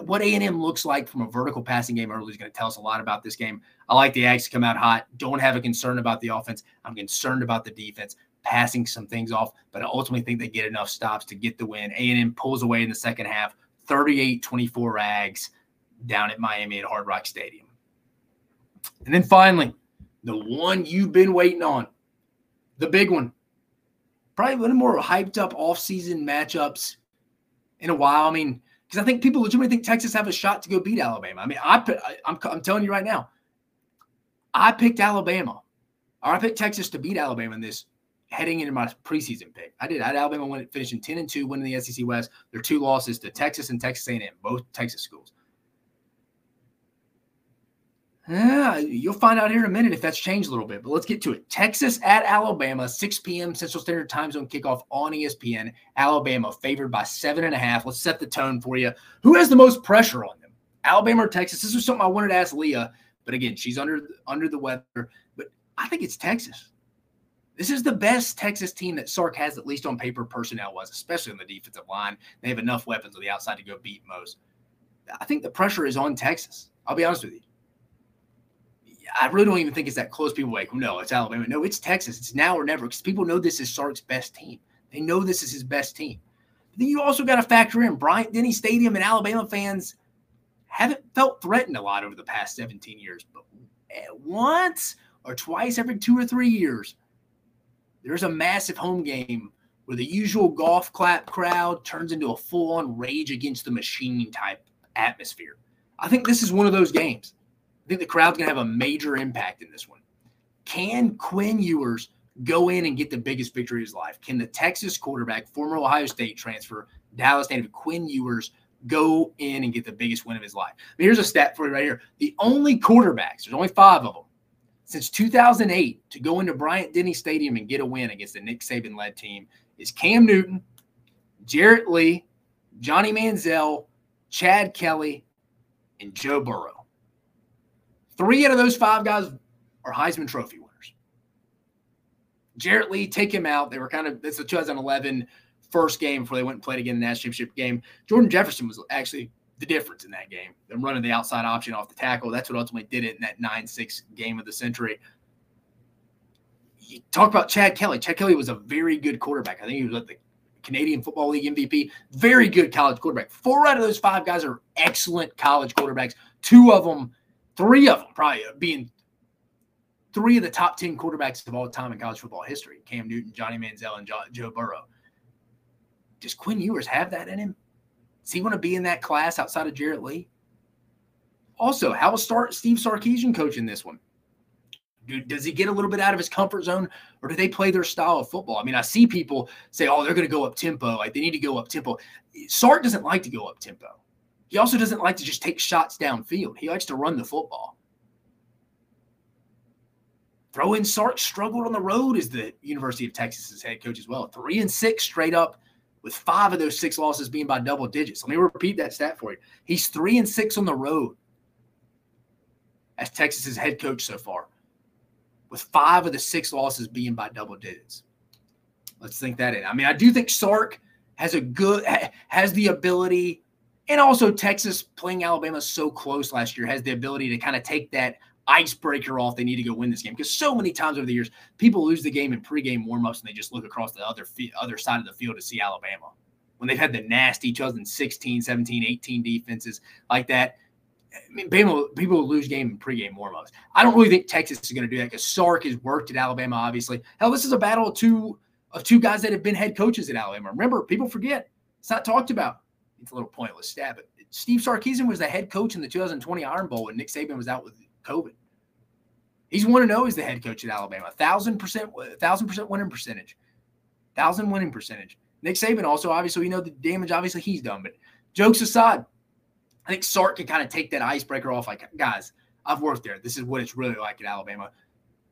what A&M looks like from a vertical passing game early is going to tell us a lot about this game. I like the Ags to come out hot. Don't have a concern about the offense. I'm concerned about the defense passing some things off, but I ultimately think they get enough stops to get the win. A&M pulls away in the second half, 38-24 Ags down at Miami at Hard Rock Stadium. And then finally, the one you've been waiting on, the big one. Probably one of the more hyped up offseason matchups in a while. I mean, because I think people legitimately think Texas have a shot to go beat Alabama. I mean, I, I'm, I'm telling you right now, I picked Alabama, or I picked Texas to beat Alabama in this heading into my preseason pick. I did. I had Alabama win, finishing 10 and 2, winning the SEC West. Their two losses to Texas and Texas A&M, both Texas schools. Yeah, you'll find out here in a minute if that's changed a little bit, but let's get to it. Texas at Alabama, 6 p.m. Central Standard Time Zone kickoff on ESPN. Alabama favored by seven and a half. Let's set the tone for you. Who has the most pressure on them? Alabama or Texas? This is something I wanted to ask Leah, but again, she's under under the weather. But I think it's Texas. This is the best Texas team that Sark has, at least on paper, personnel was, especially on the defensive line. They have enough weapons on the outside to go beat most. I think the pressure is on Texas. I'll be honest with you. I really don't even think it's that close. People like, no, it's Alabama. No, it's Texas. It's now or never because people know this is Sark's best team. They know this is his best team. But then you also got to factor in Bryant Denny Stadium and Alabama fans haven't felt threatened a lot over the past 17 years. But once or twice every two or three years, there's a massive home game where the usual golf clap crowd turns into a full on rage against the machine type atmosphere. I think this is one of those games. I think the crowd's going to have a major impact in this one. Can Quinn Ewers go in and get the biggest victory of his life? Can the Texas quarterback, former Ohio State transfer, Dallas native Quinn Ewers, go in and get the biggest win of his life? I mean, here's a stat for you right here. The only quarterbacks, there's only five of them, since 2008 to go into Bryant Denny Stadium and get a win against the Nick Saban led team is Cam Newton, Jarrett Lee, Johnny Manziel, Chad Kelly, and Joe Burrow. Three out of those five guys are Heisman Trophy winners. Jarrett Lee, take him out. They were kind of, it's the 2011 first game before they went and played again in the national championship game. Jordan Jefferson was actually the difference in that game. Them running the outside option off the tackle. That's what ultimately did it in that 9 6 game of the century. You talk about Chad Kelly. Chad Kelly was a very good quarterback. I think he was at the Canadian Football League MVP. Very good college quarterback. Four out of those five guys are excellent college quarterbacks. Two of them, three of them probably being three of the top 10 quarterbacks of all time in college football history Cam Newton, Johnny Manziel, and Joe Burrow. Does Quinn Ewers have that in him? He want to be in that class outside of Jarrett Lee? Also, how will start Steve Sarkisian coaching this one? Do, does he get a little bit out of his comfort zone or do they play their style of football? I mean, I see people say, oh, they're going to go up tempo. Like they need to go up tempo. Sark doesn't like to go up tempo. He also doesn't like to just take shots downfield. He likes to run the football. Throw in Sark struggled on the road as the University of Texas's head coach as well. Three and six straight up with five of those six losses being by double digits. Let me repeat that stat for you. He's three and six on the road as Texas's head coach so far, with five of the six losses being by double digits. Let's think that in. I mean, I do think Sark has a good has the ability, and also Texas playing Alabama so close last year has the ability to kind of take that icebreaker off. They need to go win this game because so many times over the years, people lose the game in pregame warmups and they just look across the other other side of the field to see Alabama when they've had the nasty 2016, 17, 18 defenses like that. I mean, Bama, people lose game in pregame warmups. I don't really think Texas is going to do that because Sark has worked at Alabama, obviously. Hell, this is a battle of two of two guys that have been head coaches at Alabama. Remember, people forget it's not talked about. It's a little pointless stab, but Steve Sarkisian was the head coach in the 2020 Iron Bowl when Nick Saban was out with COVID. He's one to know as the head coach at Alabama. Thousand percent, thousand percent winning percentage, thousand winning percentage. Nick Saban also, obviously, we know the damage obviously he's done. But jokes aside, I think Sark can kind of take that icebreaker off. Like, guys, I've worked there. This is what it's really like at Alabama.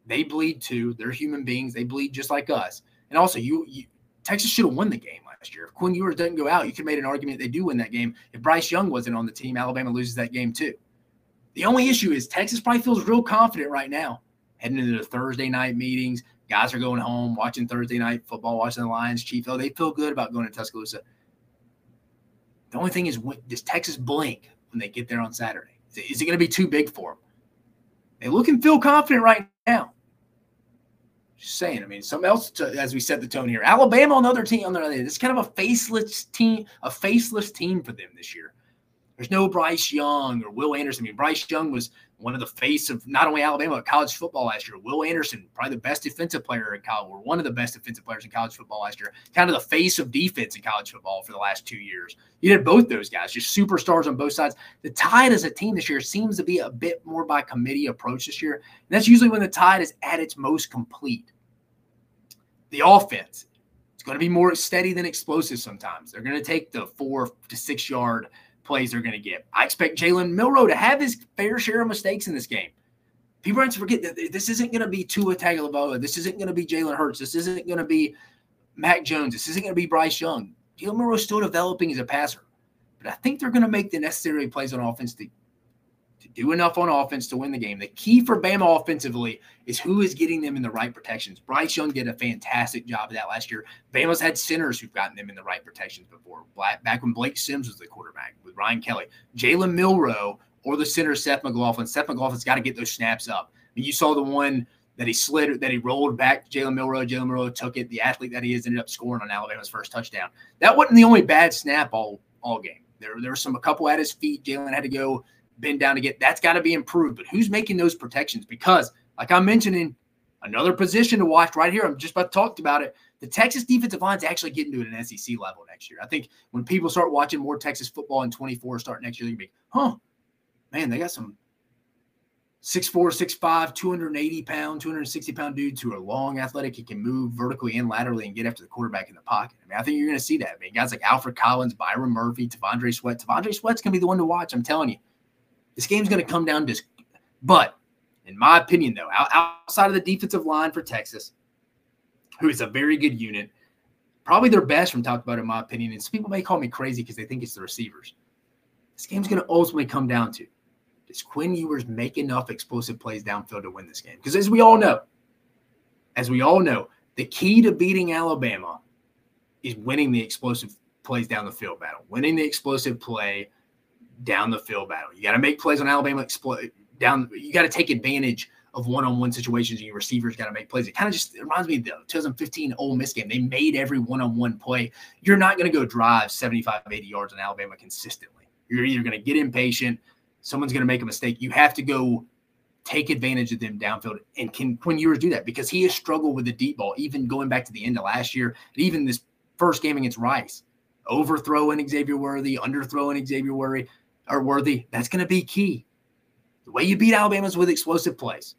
They bleed too. They're human beings. They bleed just like us. And also, you, you Texas should have won the game last year. If Quinn Ewers doesn't go out, you could have made an argument they do win that game. If Bryce Young wasn't on the team, Alabama loses that game too. The only issue is Texas probably feels real confident right now, heading into the Thursday night meetings. Guys are going home, watching Thursday night football, watching the Lions, Chief. Oh, they feel good about going to Tuscaloosa. The only thing is, does Texas blink when they get there on Saturday? Is it going to be too big for them? They look and feel confident right now. Just saying. I mean, something else to, as we set the tone here. Alabama, another team on the other. It's kind of a faceless team, a faceless team for them this year. There's no Bryce Young or Will Anderson. I mean, Bryce Young was one of the face of not only Alabama but college football last year. Will Anderson, probably the best defensive player in college, or one of the best defensive players in college football last year. Kind of the face of defense in college football for the last two years. You did both those guys, just superstars on both sides. The Tide as a team this year seems to be a bit more by committee approach this year. And that's usually when the Tide is at its most complete. The offense, it's going to be more steady than explosive sometimes. They're going to take the four to six yard plays they're going to get. I expect Jalen Milroe to have his fair share of mistakes in this game. People have to forget that this isn't going to be Tua Tagovailoa. This isn't going to be Jalen Hurts. This isn't going to be Mac Jones. This isn't going to be Bryce Young. Jalen Milroe is still developing as a passer. But I think they're going to make the necessary plays on offense to to do enough on offense to win the game. The key for Bama offensively is who is getting them in the right protections. Bryce Young did a fantastic job of that last year. Bama's had centers who've gotten them in the right protections before. Back when Blake Sims was the quarterback with Ryan Kelly, Jalen Milroe, or the center Seth McLaughlin. Seth McLaughlin's got to get those snaps up. I mean, you saw the one that he slid, that he rolled back Jalen Milroe. Jalen Milroe took it. The athlete that he is ended up scoring on Alabama's first touchdown. That wasn't the only bad snap all all game. There, there were some a couple at his feet. Jalen had to go bend down to get that's got to be improved. But who's making those protections? Because, like I'm mentioning, another position to watch right here. I'm just about to talk about it. The Texas defensive line is actually getting to an SEC level next year. I think when people start watching more Texas football in 24 start next year, they're gonna be, huh, man, they got some 6'4, 6'5, 280 pound, 260 pound dudes who are long, athletic, and can move vertically and laterally and get after the quarterback in the pocket. I mean, I think you're going to see that. I mean, guys like Alfred Collins, Byron Murphy, T'Vondre Sweat. T'Vondre Sweat's going to be the one to watch. I'm telling you. This game's going to come down to, but in my opinion, though, outside of the defensive line for Texas, who is a very good unit, probably their best from talked about, in my opinion. And some people may call me crazy because they think it's the receivers. This game's going to ultimately come down to does Quinn Ewers make enough explosive plays downfield to win this game? Because as we all know, as we all know, the key to beating Alabama is winning the explosive plays down the field battle, winning the explosive play down the field battle. You got to make plays on Alabama exploit down. You got to take advantage of one-on-one situations, and your receivers got to make plays. It kind of just it reminds me of the 2015 Ole Miss game. They made every one-on-one play. You're not going to go drive 75, 80 yards on Alabama consistently. You're either going to get impatient, someone's going to make a mistake. You have to go take advantage of them downfield. And can Quinn Ewers do that? Because he has struggled with the deep ball, even going back to the end of last year, even this first game against Rice. Overthrowing Xavier Worthy, underthrowing Xavier Worthy are worthy, that's going to be key. The way you beat Alabama is with explosive plays.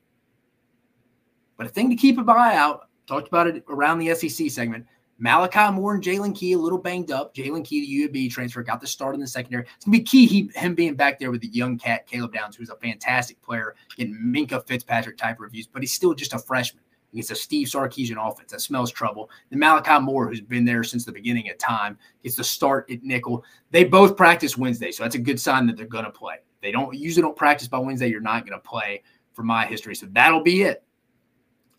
But a thing to keep an eye out, talked about it around the SEC segment. Malachi Moore and Jaylen Key a little banged up. Jaylen Key, the UAB transfer, got the start in the secondary. It's gonna be key he, him being back there with the young cat Caleb Downs, who's a fantastic player, getting Minkah Fitzpatrick type reviews, but he's still just a freshman against a Steve Sarkisian offense that smells trouble. Then Malachi Moore, who's been there since the beginning of time, gets the start at nickel. They both practice Wednesday, so that's a good sign that they're going to play. They don't usually don't practice by Wednesday. You're not going to play for my history, so that'll be it.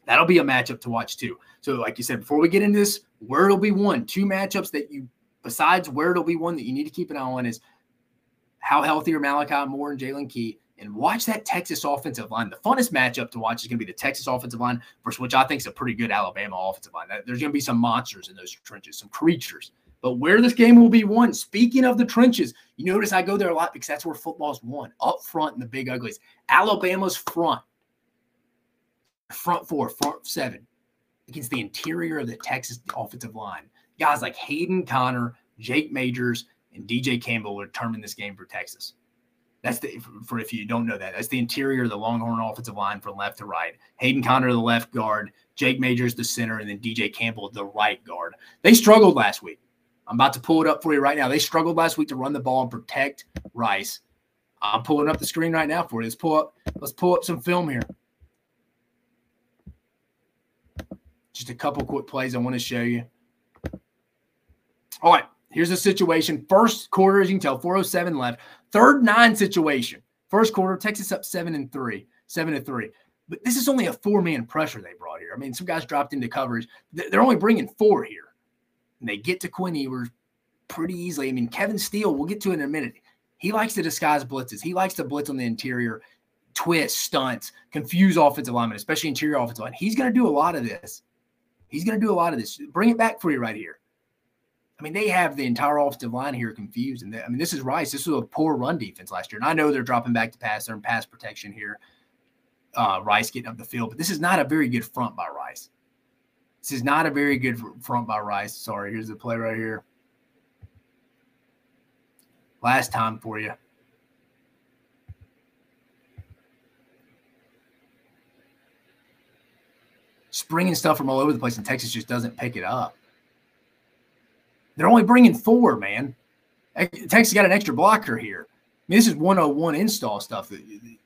That'll be a matchup to watch too. So, like you said, before we get into this, where it'll be one, two matchups that you, besides where it'll be one that you need to keep an eye on is how healthy are Malachi Moore and Jaylen Key and watch that Texas offensive line. The funnest matchup to watch is going to be the Texas offensive line versus which I think is a pretty good Alabama offensive line. There's going to be some monsters in those trenches, some creatures. But where this game will be won, speaking of the trenches, you notice I go there a lot because that's where football's won up front in the big uglies. Alabama's front, front four, front seven against the interior of the Texas offensive line. Guys like Hayden Conner, Jake Majors, and DJ Campbell will determine this game for Texas. That's the for if you don't know that. That's the interior the Longhorn offensive line from left to right. Hayden Conner, the left guard, Jake Majors, the center, and then DJ Campbell, the right guard. They struggled last week. I'm about to pull it up for you right now. They struggled last week to run the ball and protect Rice. I'm pulling up the screen right now for you. Let's pull up. Let's pull up some film here. Just a couple quick plays I want to show you. All right, here's the situation. First quarter, as you can tell, 407 left. Third nine situation. First quarter, Texas up seven and three, seven to three. But this is only a four man pressure they brought here. I mean, some guys dropped into coverage. They're only bringing four here. And they get to Quinn Ewers pretty easily. I mean, Kevin Steele, we'll get to in a minute. He likes to disguise blitzes. He likes to blitz on the interior, twist, stunts, confuse offensive linemen, especially interior offensive line. He's going to do a lot of this. He's going to do a lot of this. Bring it back for you right here. I mean, they have the entire offensive line here confused. And they, I mean, this is Rice. This was a poor run defense last year. And I know they're dropping back to pass. They're in pass protection here. Uh, Rice getting up the field, but this is not a very good front by Rice. This is not a very good front by Rice. Sorry, here's the play right here. Last time for you. Springing stuff from all over the place, and Texas just doesn't pick it up. They're only bringing four, man. Texas got an extra blocker here. I mean, this is 101 install stuff.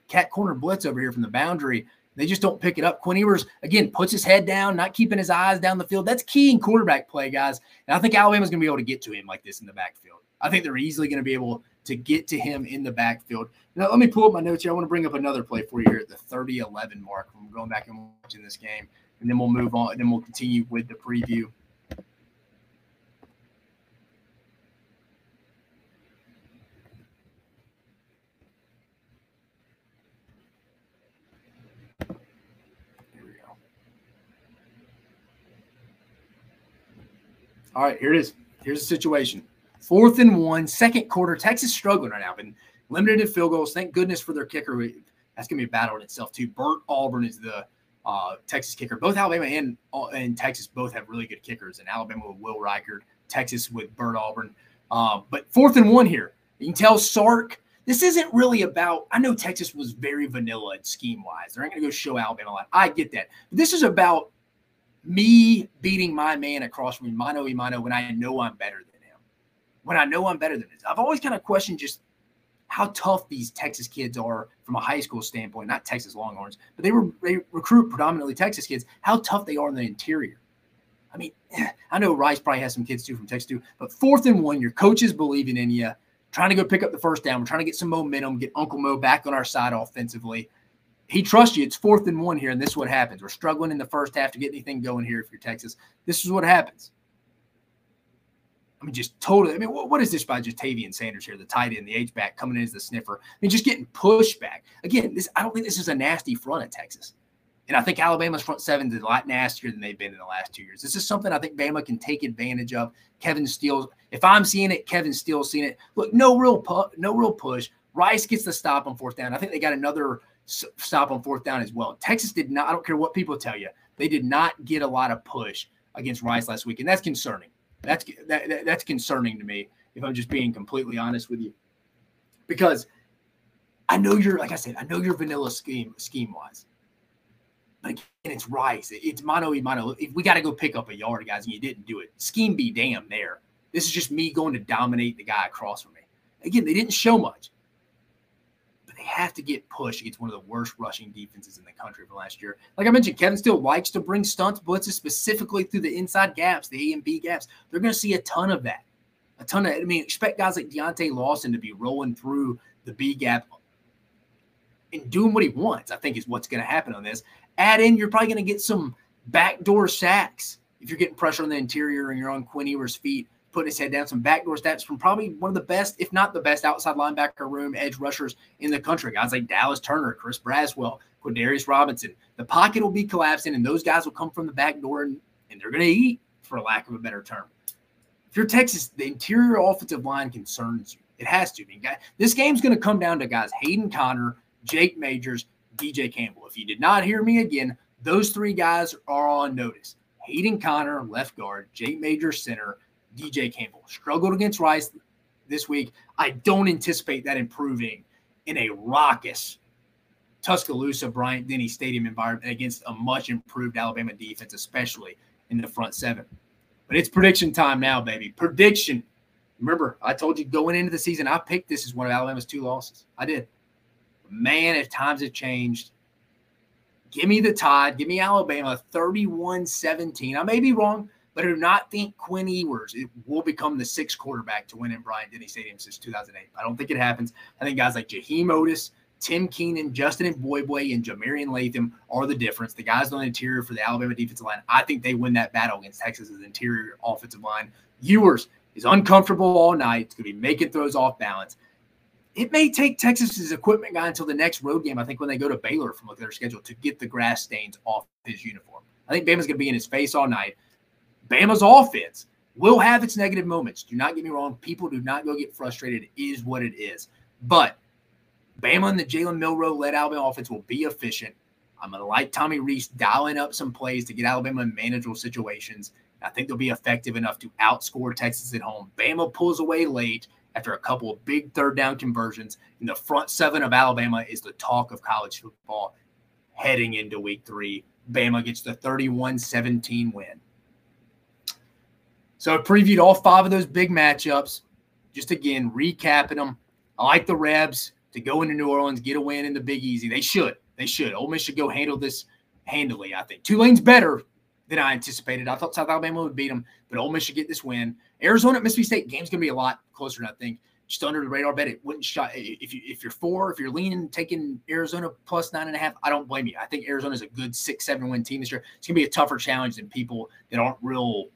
Cat corner blitz over here from the boundary. They just don't pick it up. Quinn Ewers, again, puts his head down, not keeping his eyes down the field. That's key in quarterback play, guys. And I think Alabama's going to be able to get to him like this in the backfield. I think they're easily going to be able to get to him in the backfield. Now, let me pull up my notes here. I want to bring up another play for you here at the 30 11 mark. I'm going back and watching this game, and then we'll move on, and then we'll continue with the preview. All right, here it is. Here's the situation. Fourth and one, second quarter. Texas struggling right now, been limited in field goals. Thank goodness for their kicker. That's going to be a battle in itself, too. Bert Auburn is the uh, Texas kicker. Both Alabama and, uh, and Texas both have really good kickers. And Alabama with Will Reichard, Texas with Bert Auburn. Uh, but fourth and one here. You can tell Sark, this isn't really about. I know Texas was very vanilla scheme wise. They're not going to go show Alabama a lot. I get that. But this is about me beating my man across from me, mano a mano, when I know I'm better than him. When I know I'm better than him. I've always kind of questioned just how tough these Texas kids are from a high school standpoint, not Texas Longhorns, but they were they recruit predominantly Texas kids, how tough they are in the interior. I mean, <clears throat> I know Rice probably has some kids too from Texas too, but fourth and one, your coaches believing in you, trying to go pick up the first down. We're trying to get some momentum, get Uncle Mo back on our side offensively he trusts you. It's fourth and one here, and this is what happens. We're struggling in the first half to get anything going here if you're Texas. This is what happens. I mean, just totally. I mean, what, what is this by just Tavian Sanders here, the tight end, the H back coming in as the sniffer? I mean, just getting pushed back. Again, this I don't think this is a nasty front at Texas. And I think Alabama's front seven is a lot nastier than they've been in the last two years. This is something I think Bama can take advantage of. Kevin Steele, if I'm seeing it, Kevin Steele's seeing it. Look, no real pu- no real push. Rice gets the stop on fourth down. I think they got another stop on fourth down as well. Texas did not, I don't care what people tell you, they did not get a lot of push against Rice last week. And that's concerning. That's that, that, that's concerning to me, if I'm just being completely honest with you. Because I know you're, like I said, I know you're vanilla scheme scheme wise. But again, it's Rice. It's mono y mano. If we got to go pick up a yard, guys, and you didn't do it, scheme be damn there. This is just me going to dominate the guy across from me. Again, they didn't show much have to get pushed against one of the worst rushing defenses in the country from last year. Like I mentioned, Kevin Steele likes to bring stunts, blitzes specifically through the inside gaps, the A and B gaps. They're going to see a ton of that. A ton of, I mean, expect guys like Deontae Lawson to be rolling through the B gap and doing what he wants, I think is what's going to happen on this. Add in, you're probably going to get some backdoor sacks if you're getting pressure on the interior and you're on Quinn Ewers' feet putting his head down. Some backdoor stats from probably one of the best, if not the best, outside linebacker room edge rushers in the country. Guys like Dallas Turner, Chris Braswell, Quandarrius Robinson. The pocket will be collapsing, and those guys will come from the back door and, and they're going to eat, for lack of a better term. If you're Texas, the interior offensive line concerns you. It has to. be. this game's going to come down to guys Hayden Conner, Jake Majors, DJ Campbell. If you did not hear me again, those three guys are on notice. Hayden Conner, left guard, Jake Majors, center, DJ Campbell. Struggled against Rice this week. I don't anticipate that improving in a raucous Tuscaloosa Bryant Denny Stadium environment against a much improved Alabama defense, especially in the front seven. But it's prediction time now, baby. Prediction. Remember, I told you going into the season, I picked this as one of Alabama's two losses. I did. Man, if times have changed, give me the Tide. Give me Alabama 31 17. I may be wrong, but I do not think Quinn Ewers will become the sixth quarterback to win in Bryant Denny Stadium since 2008. I don't think it happens. I think guys like Jaheim Oatis, Tim Keenan, Justin Eboigbe, and Jah-Marien Latham are the difference. The guys on the interior for the Alabama defensive line, I think they win that battle against Texas's interior offensive line. Ewers is uncomfortable all night. It's going to be making throws off balance. It may take Texas's equipment guy until the next road game. I think when they go to Baylor from their schedule to get the grass stains off his uniform. I think Bama's going to be in his face all night. Bama's offense will have its negative moments. Do not get me wrong. People do not go get frustrated. It is what it is. But Bama and the Jalen Milroe led Alabama offense will be efficient. I'm going to like Tommy Rees dialing up some plays to get Alabama in manageable situations. I think they'll be effective enough to outscore Texas at home. Bama pulls away late after a couple of big third down conversions. And the front seven of Alabama is the talk of college football heading into week three. Bama gets the 31 17 win. So I previewed all five of those big matchups. Just again, recapping them. I like the Rebs to go into New Orleans, get a win in the Big Easy. They should. They should. Ole Miss should go handle this handily, I think. Tulane's better than I anticipated. I thought South Alabama would beat them, but Ole Miss should get this win. Arizona at Mississippi State game's going to be a lot closer than I think. Just under the radar bet, it wouldn't shot. If you if you're four, if you're leaning taking Arizona plus nine and a half, I don't blame you. I think Arizona's a good six seven win team this year. It's gonna be a tougher challenge than people that aren't real,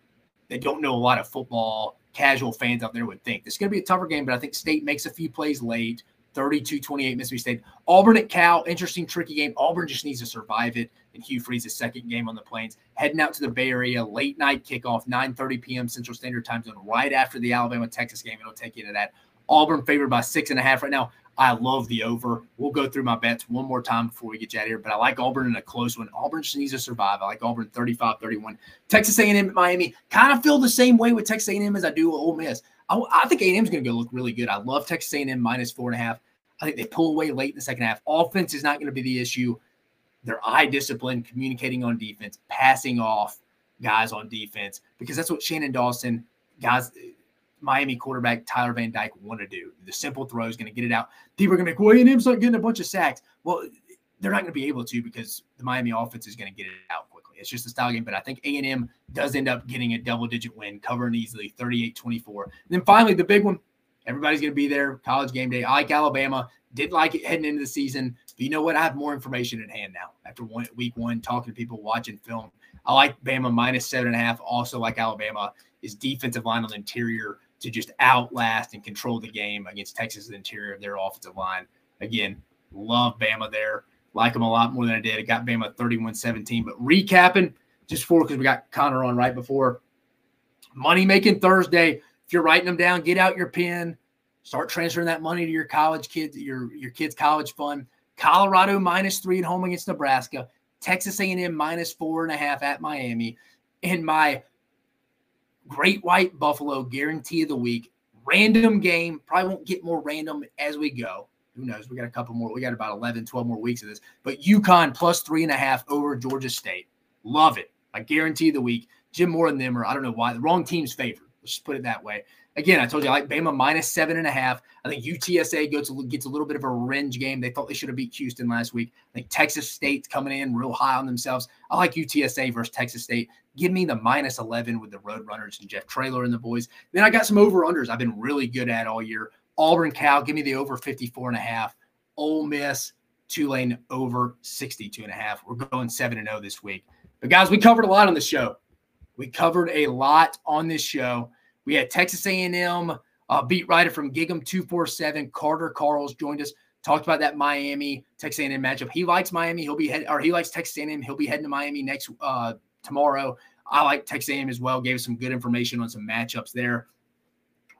that don't know a lot of football, casual fans out there would think. This is gonna be a tougher game, but I think State makes a few plays late. 32 28 Mississippi State. Auburn at Cal, interesting, tricky game. Auburn just needs to survive it. And Hugh Freeze's second game on the Plains. Heading out to the Bay Area, late night kickoff, 9 30 p.m. Central Standard Time Zone, right after the Alabama Texas game. It'll take you to that. Auburn favored by six and a half right now. I love the over. We'll go through my bets one more time before we get you out of here, but I like Auburn in a close one. Auburn needs to survive. I like Auburn 35-31. Texas A&M Miami kind of feel the same way with Texas A&M as I do with Ole Miss. I, I think A&M is going to go look really good. I love Texas A&M minus four and a half. I think they pull away late in the second half. Offense is not going to be the issue. Their eye discipline, communicating on defense, passing off guys on defense, because that's what Shannon Dawson, guys, Miami quarterback Tyler Van Dyke want to do. The simple throw is going to get it out. People are going to be like, well, A&M's not getting a bunch of sacks. Well, they're not going to be able to because the Miami offense is going to get it out quickly. It's just a style game, but I think A&M does end up getting a double-digit win, covering easily, 38-24. And then finally, the big one, Everybody's going to be there. College game day. I like Alabama. Did like it heading into the season. But you know what? I have more information at hand now after one week one, talking to people, watching film. I like Bama minus seven and a half. Also like Alabama is defensive line on the interior to just outlast and control the game against Texas' interior of their offensive line. Again, love Bama there. Like them a lot more than I did. I got Bama 31 17. But recapping, just for because we got Connor on right before money making Thursday. If you're writing them down, get out your pen, start transferring that money to your college kids, your your kids' college fund. Colorado minus three at home against Nebraska. Texas A&M minus four and a half at Miami. And my Great White Buffalo guarantee of the week. Random game. Probably won't get more random as we go. Who knows? We got a couple more. We got about 11, 12 more weeks of this. But UConn plus three and a half over Georgia State. Love it. I guarantee the week. Jim Mora and them are, I don't know why, the wrong team's favorite. Let's just put it that way. Again, I told you I like Bama minus seven and a half. I think UTSA gets, gets a little bit of a revenge game. They thought they should have beat Houston last week. I think Texas State's coming in real high on themselves. I like UTSA versus Texas State. Give me the minus 11 with the Roadrunners and Jeff Traylor and the boys. Then I got some over-unders I've been really good at all year. Auburn Cal, give me the over 54 and a half. Ole Miss, Tulane over 62 and a half. We're going 7 and 0 this week. But guys, we covered a lot on the show. We covered a lot on this show. We had Texas A&M uh, beat writer from GigEm 247, Carter Karels joined us. Talked about that Miami Texas A&M matchup. He likes Miami. He'll be head, or he likes Texas A&M. He'll be heading to Miami next uh, tomorrow. I like Texas A&M as well. Gave us some good information on some matchups there.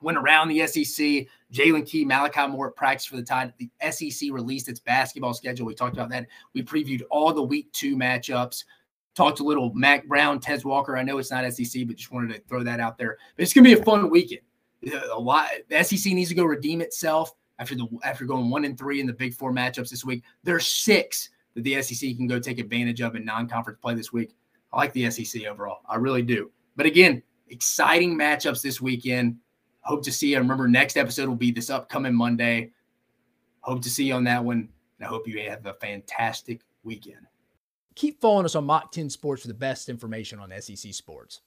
Went around the SEC. Jaylen Key, Malachi Moore at practice for the Tide. The SEC released its basketball schedule. We talked about that. We previewed all the week two matchups. Talked a little Mack Brown, Tez Walker. I know it's not SEC, but just wanted to throw that out there. But it's going to be a fun weekend. Uh, a lot. The SEC needs to go redeem itself after the after going one and three in the Big Four matchups this week. There's six that the SEC can go take advantage of in non-conference play this week. I like the SEC overall. I really do. But again, exciting matchups this weekend. Hope to see you. Remember, next episode will be this upcoming Monday. Hope to see you on that one. And I hope you have a fantastic weekend. Keep following us on Mach 10 Sports for the best information on SEC sports.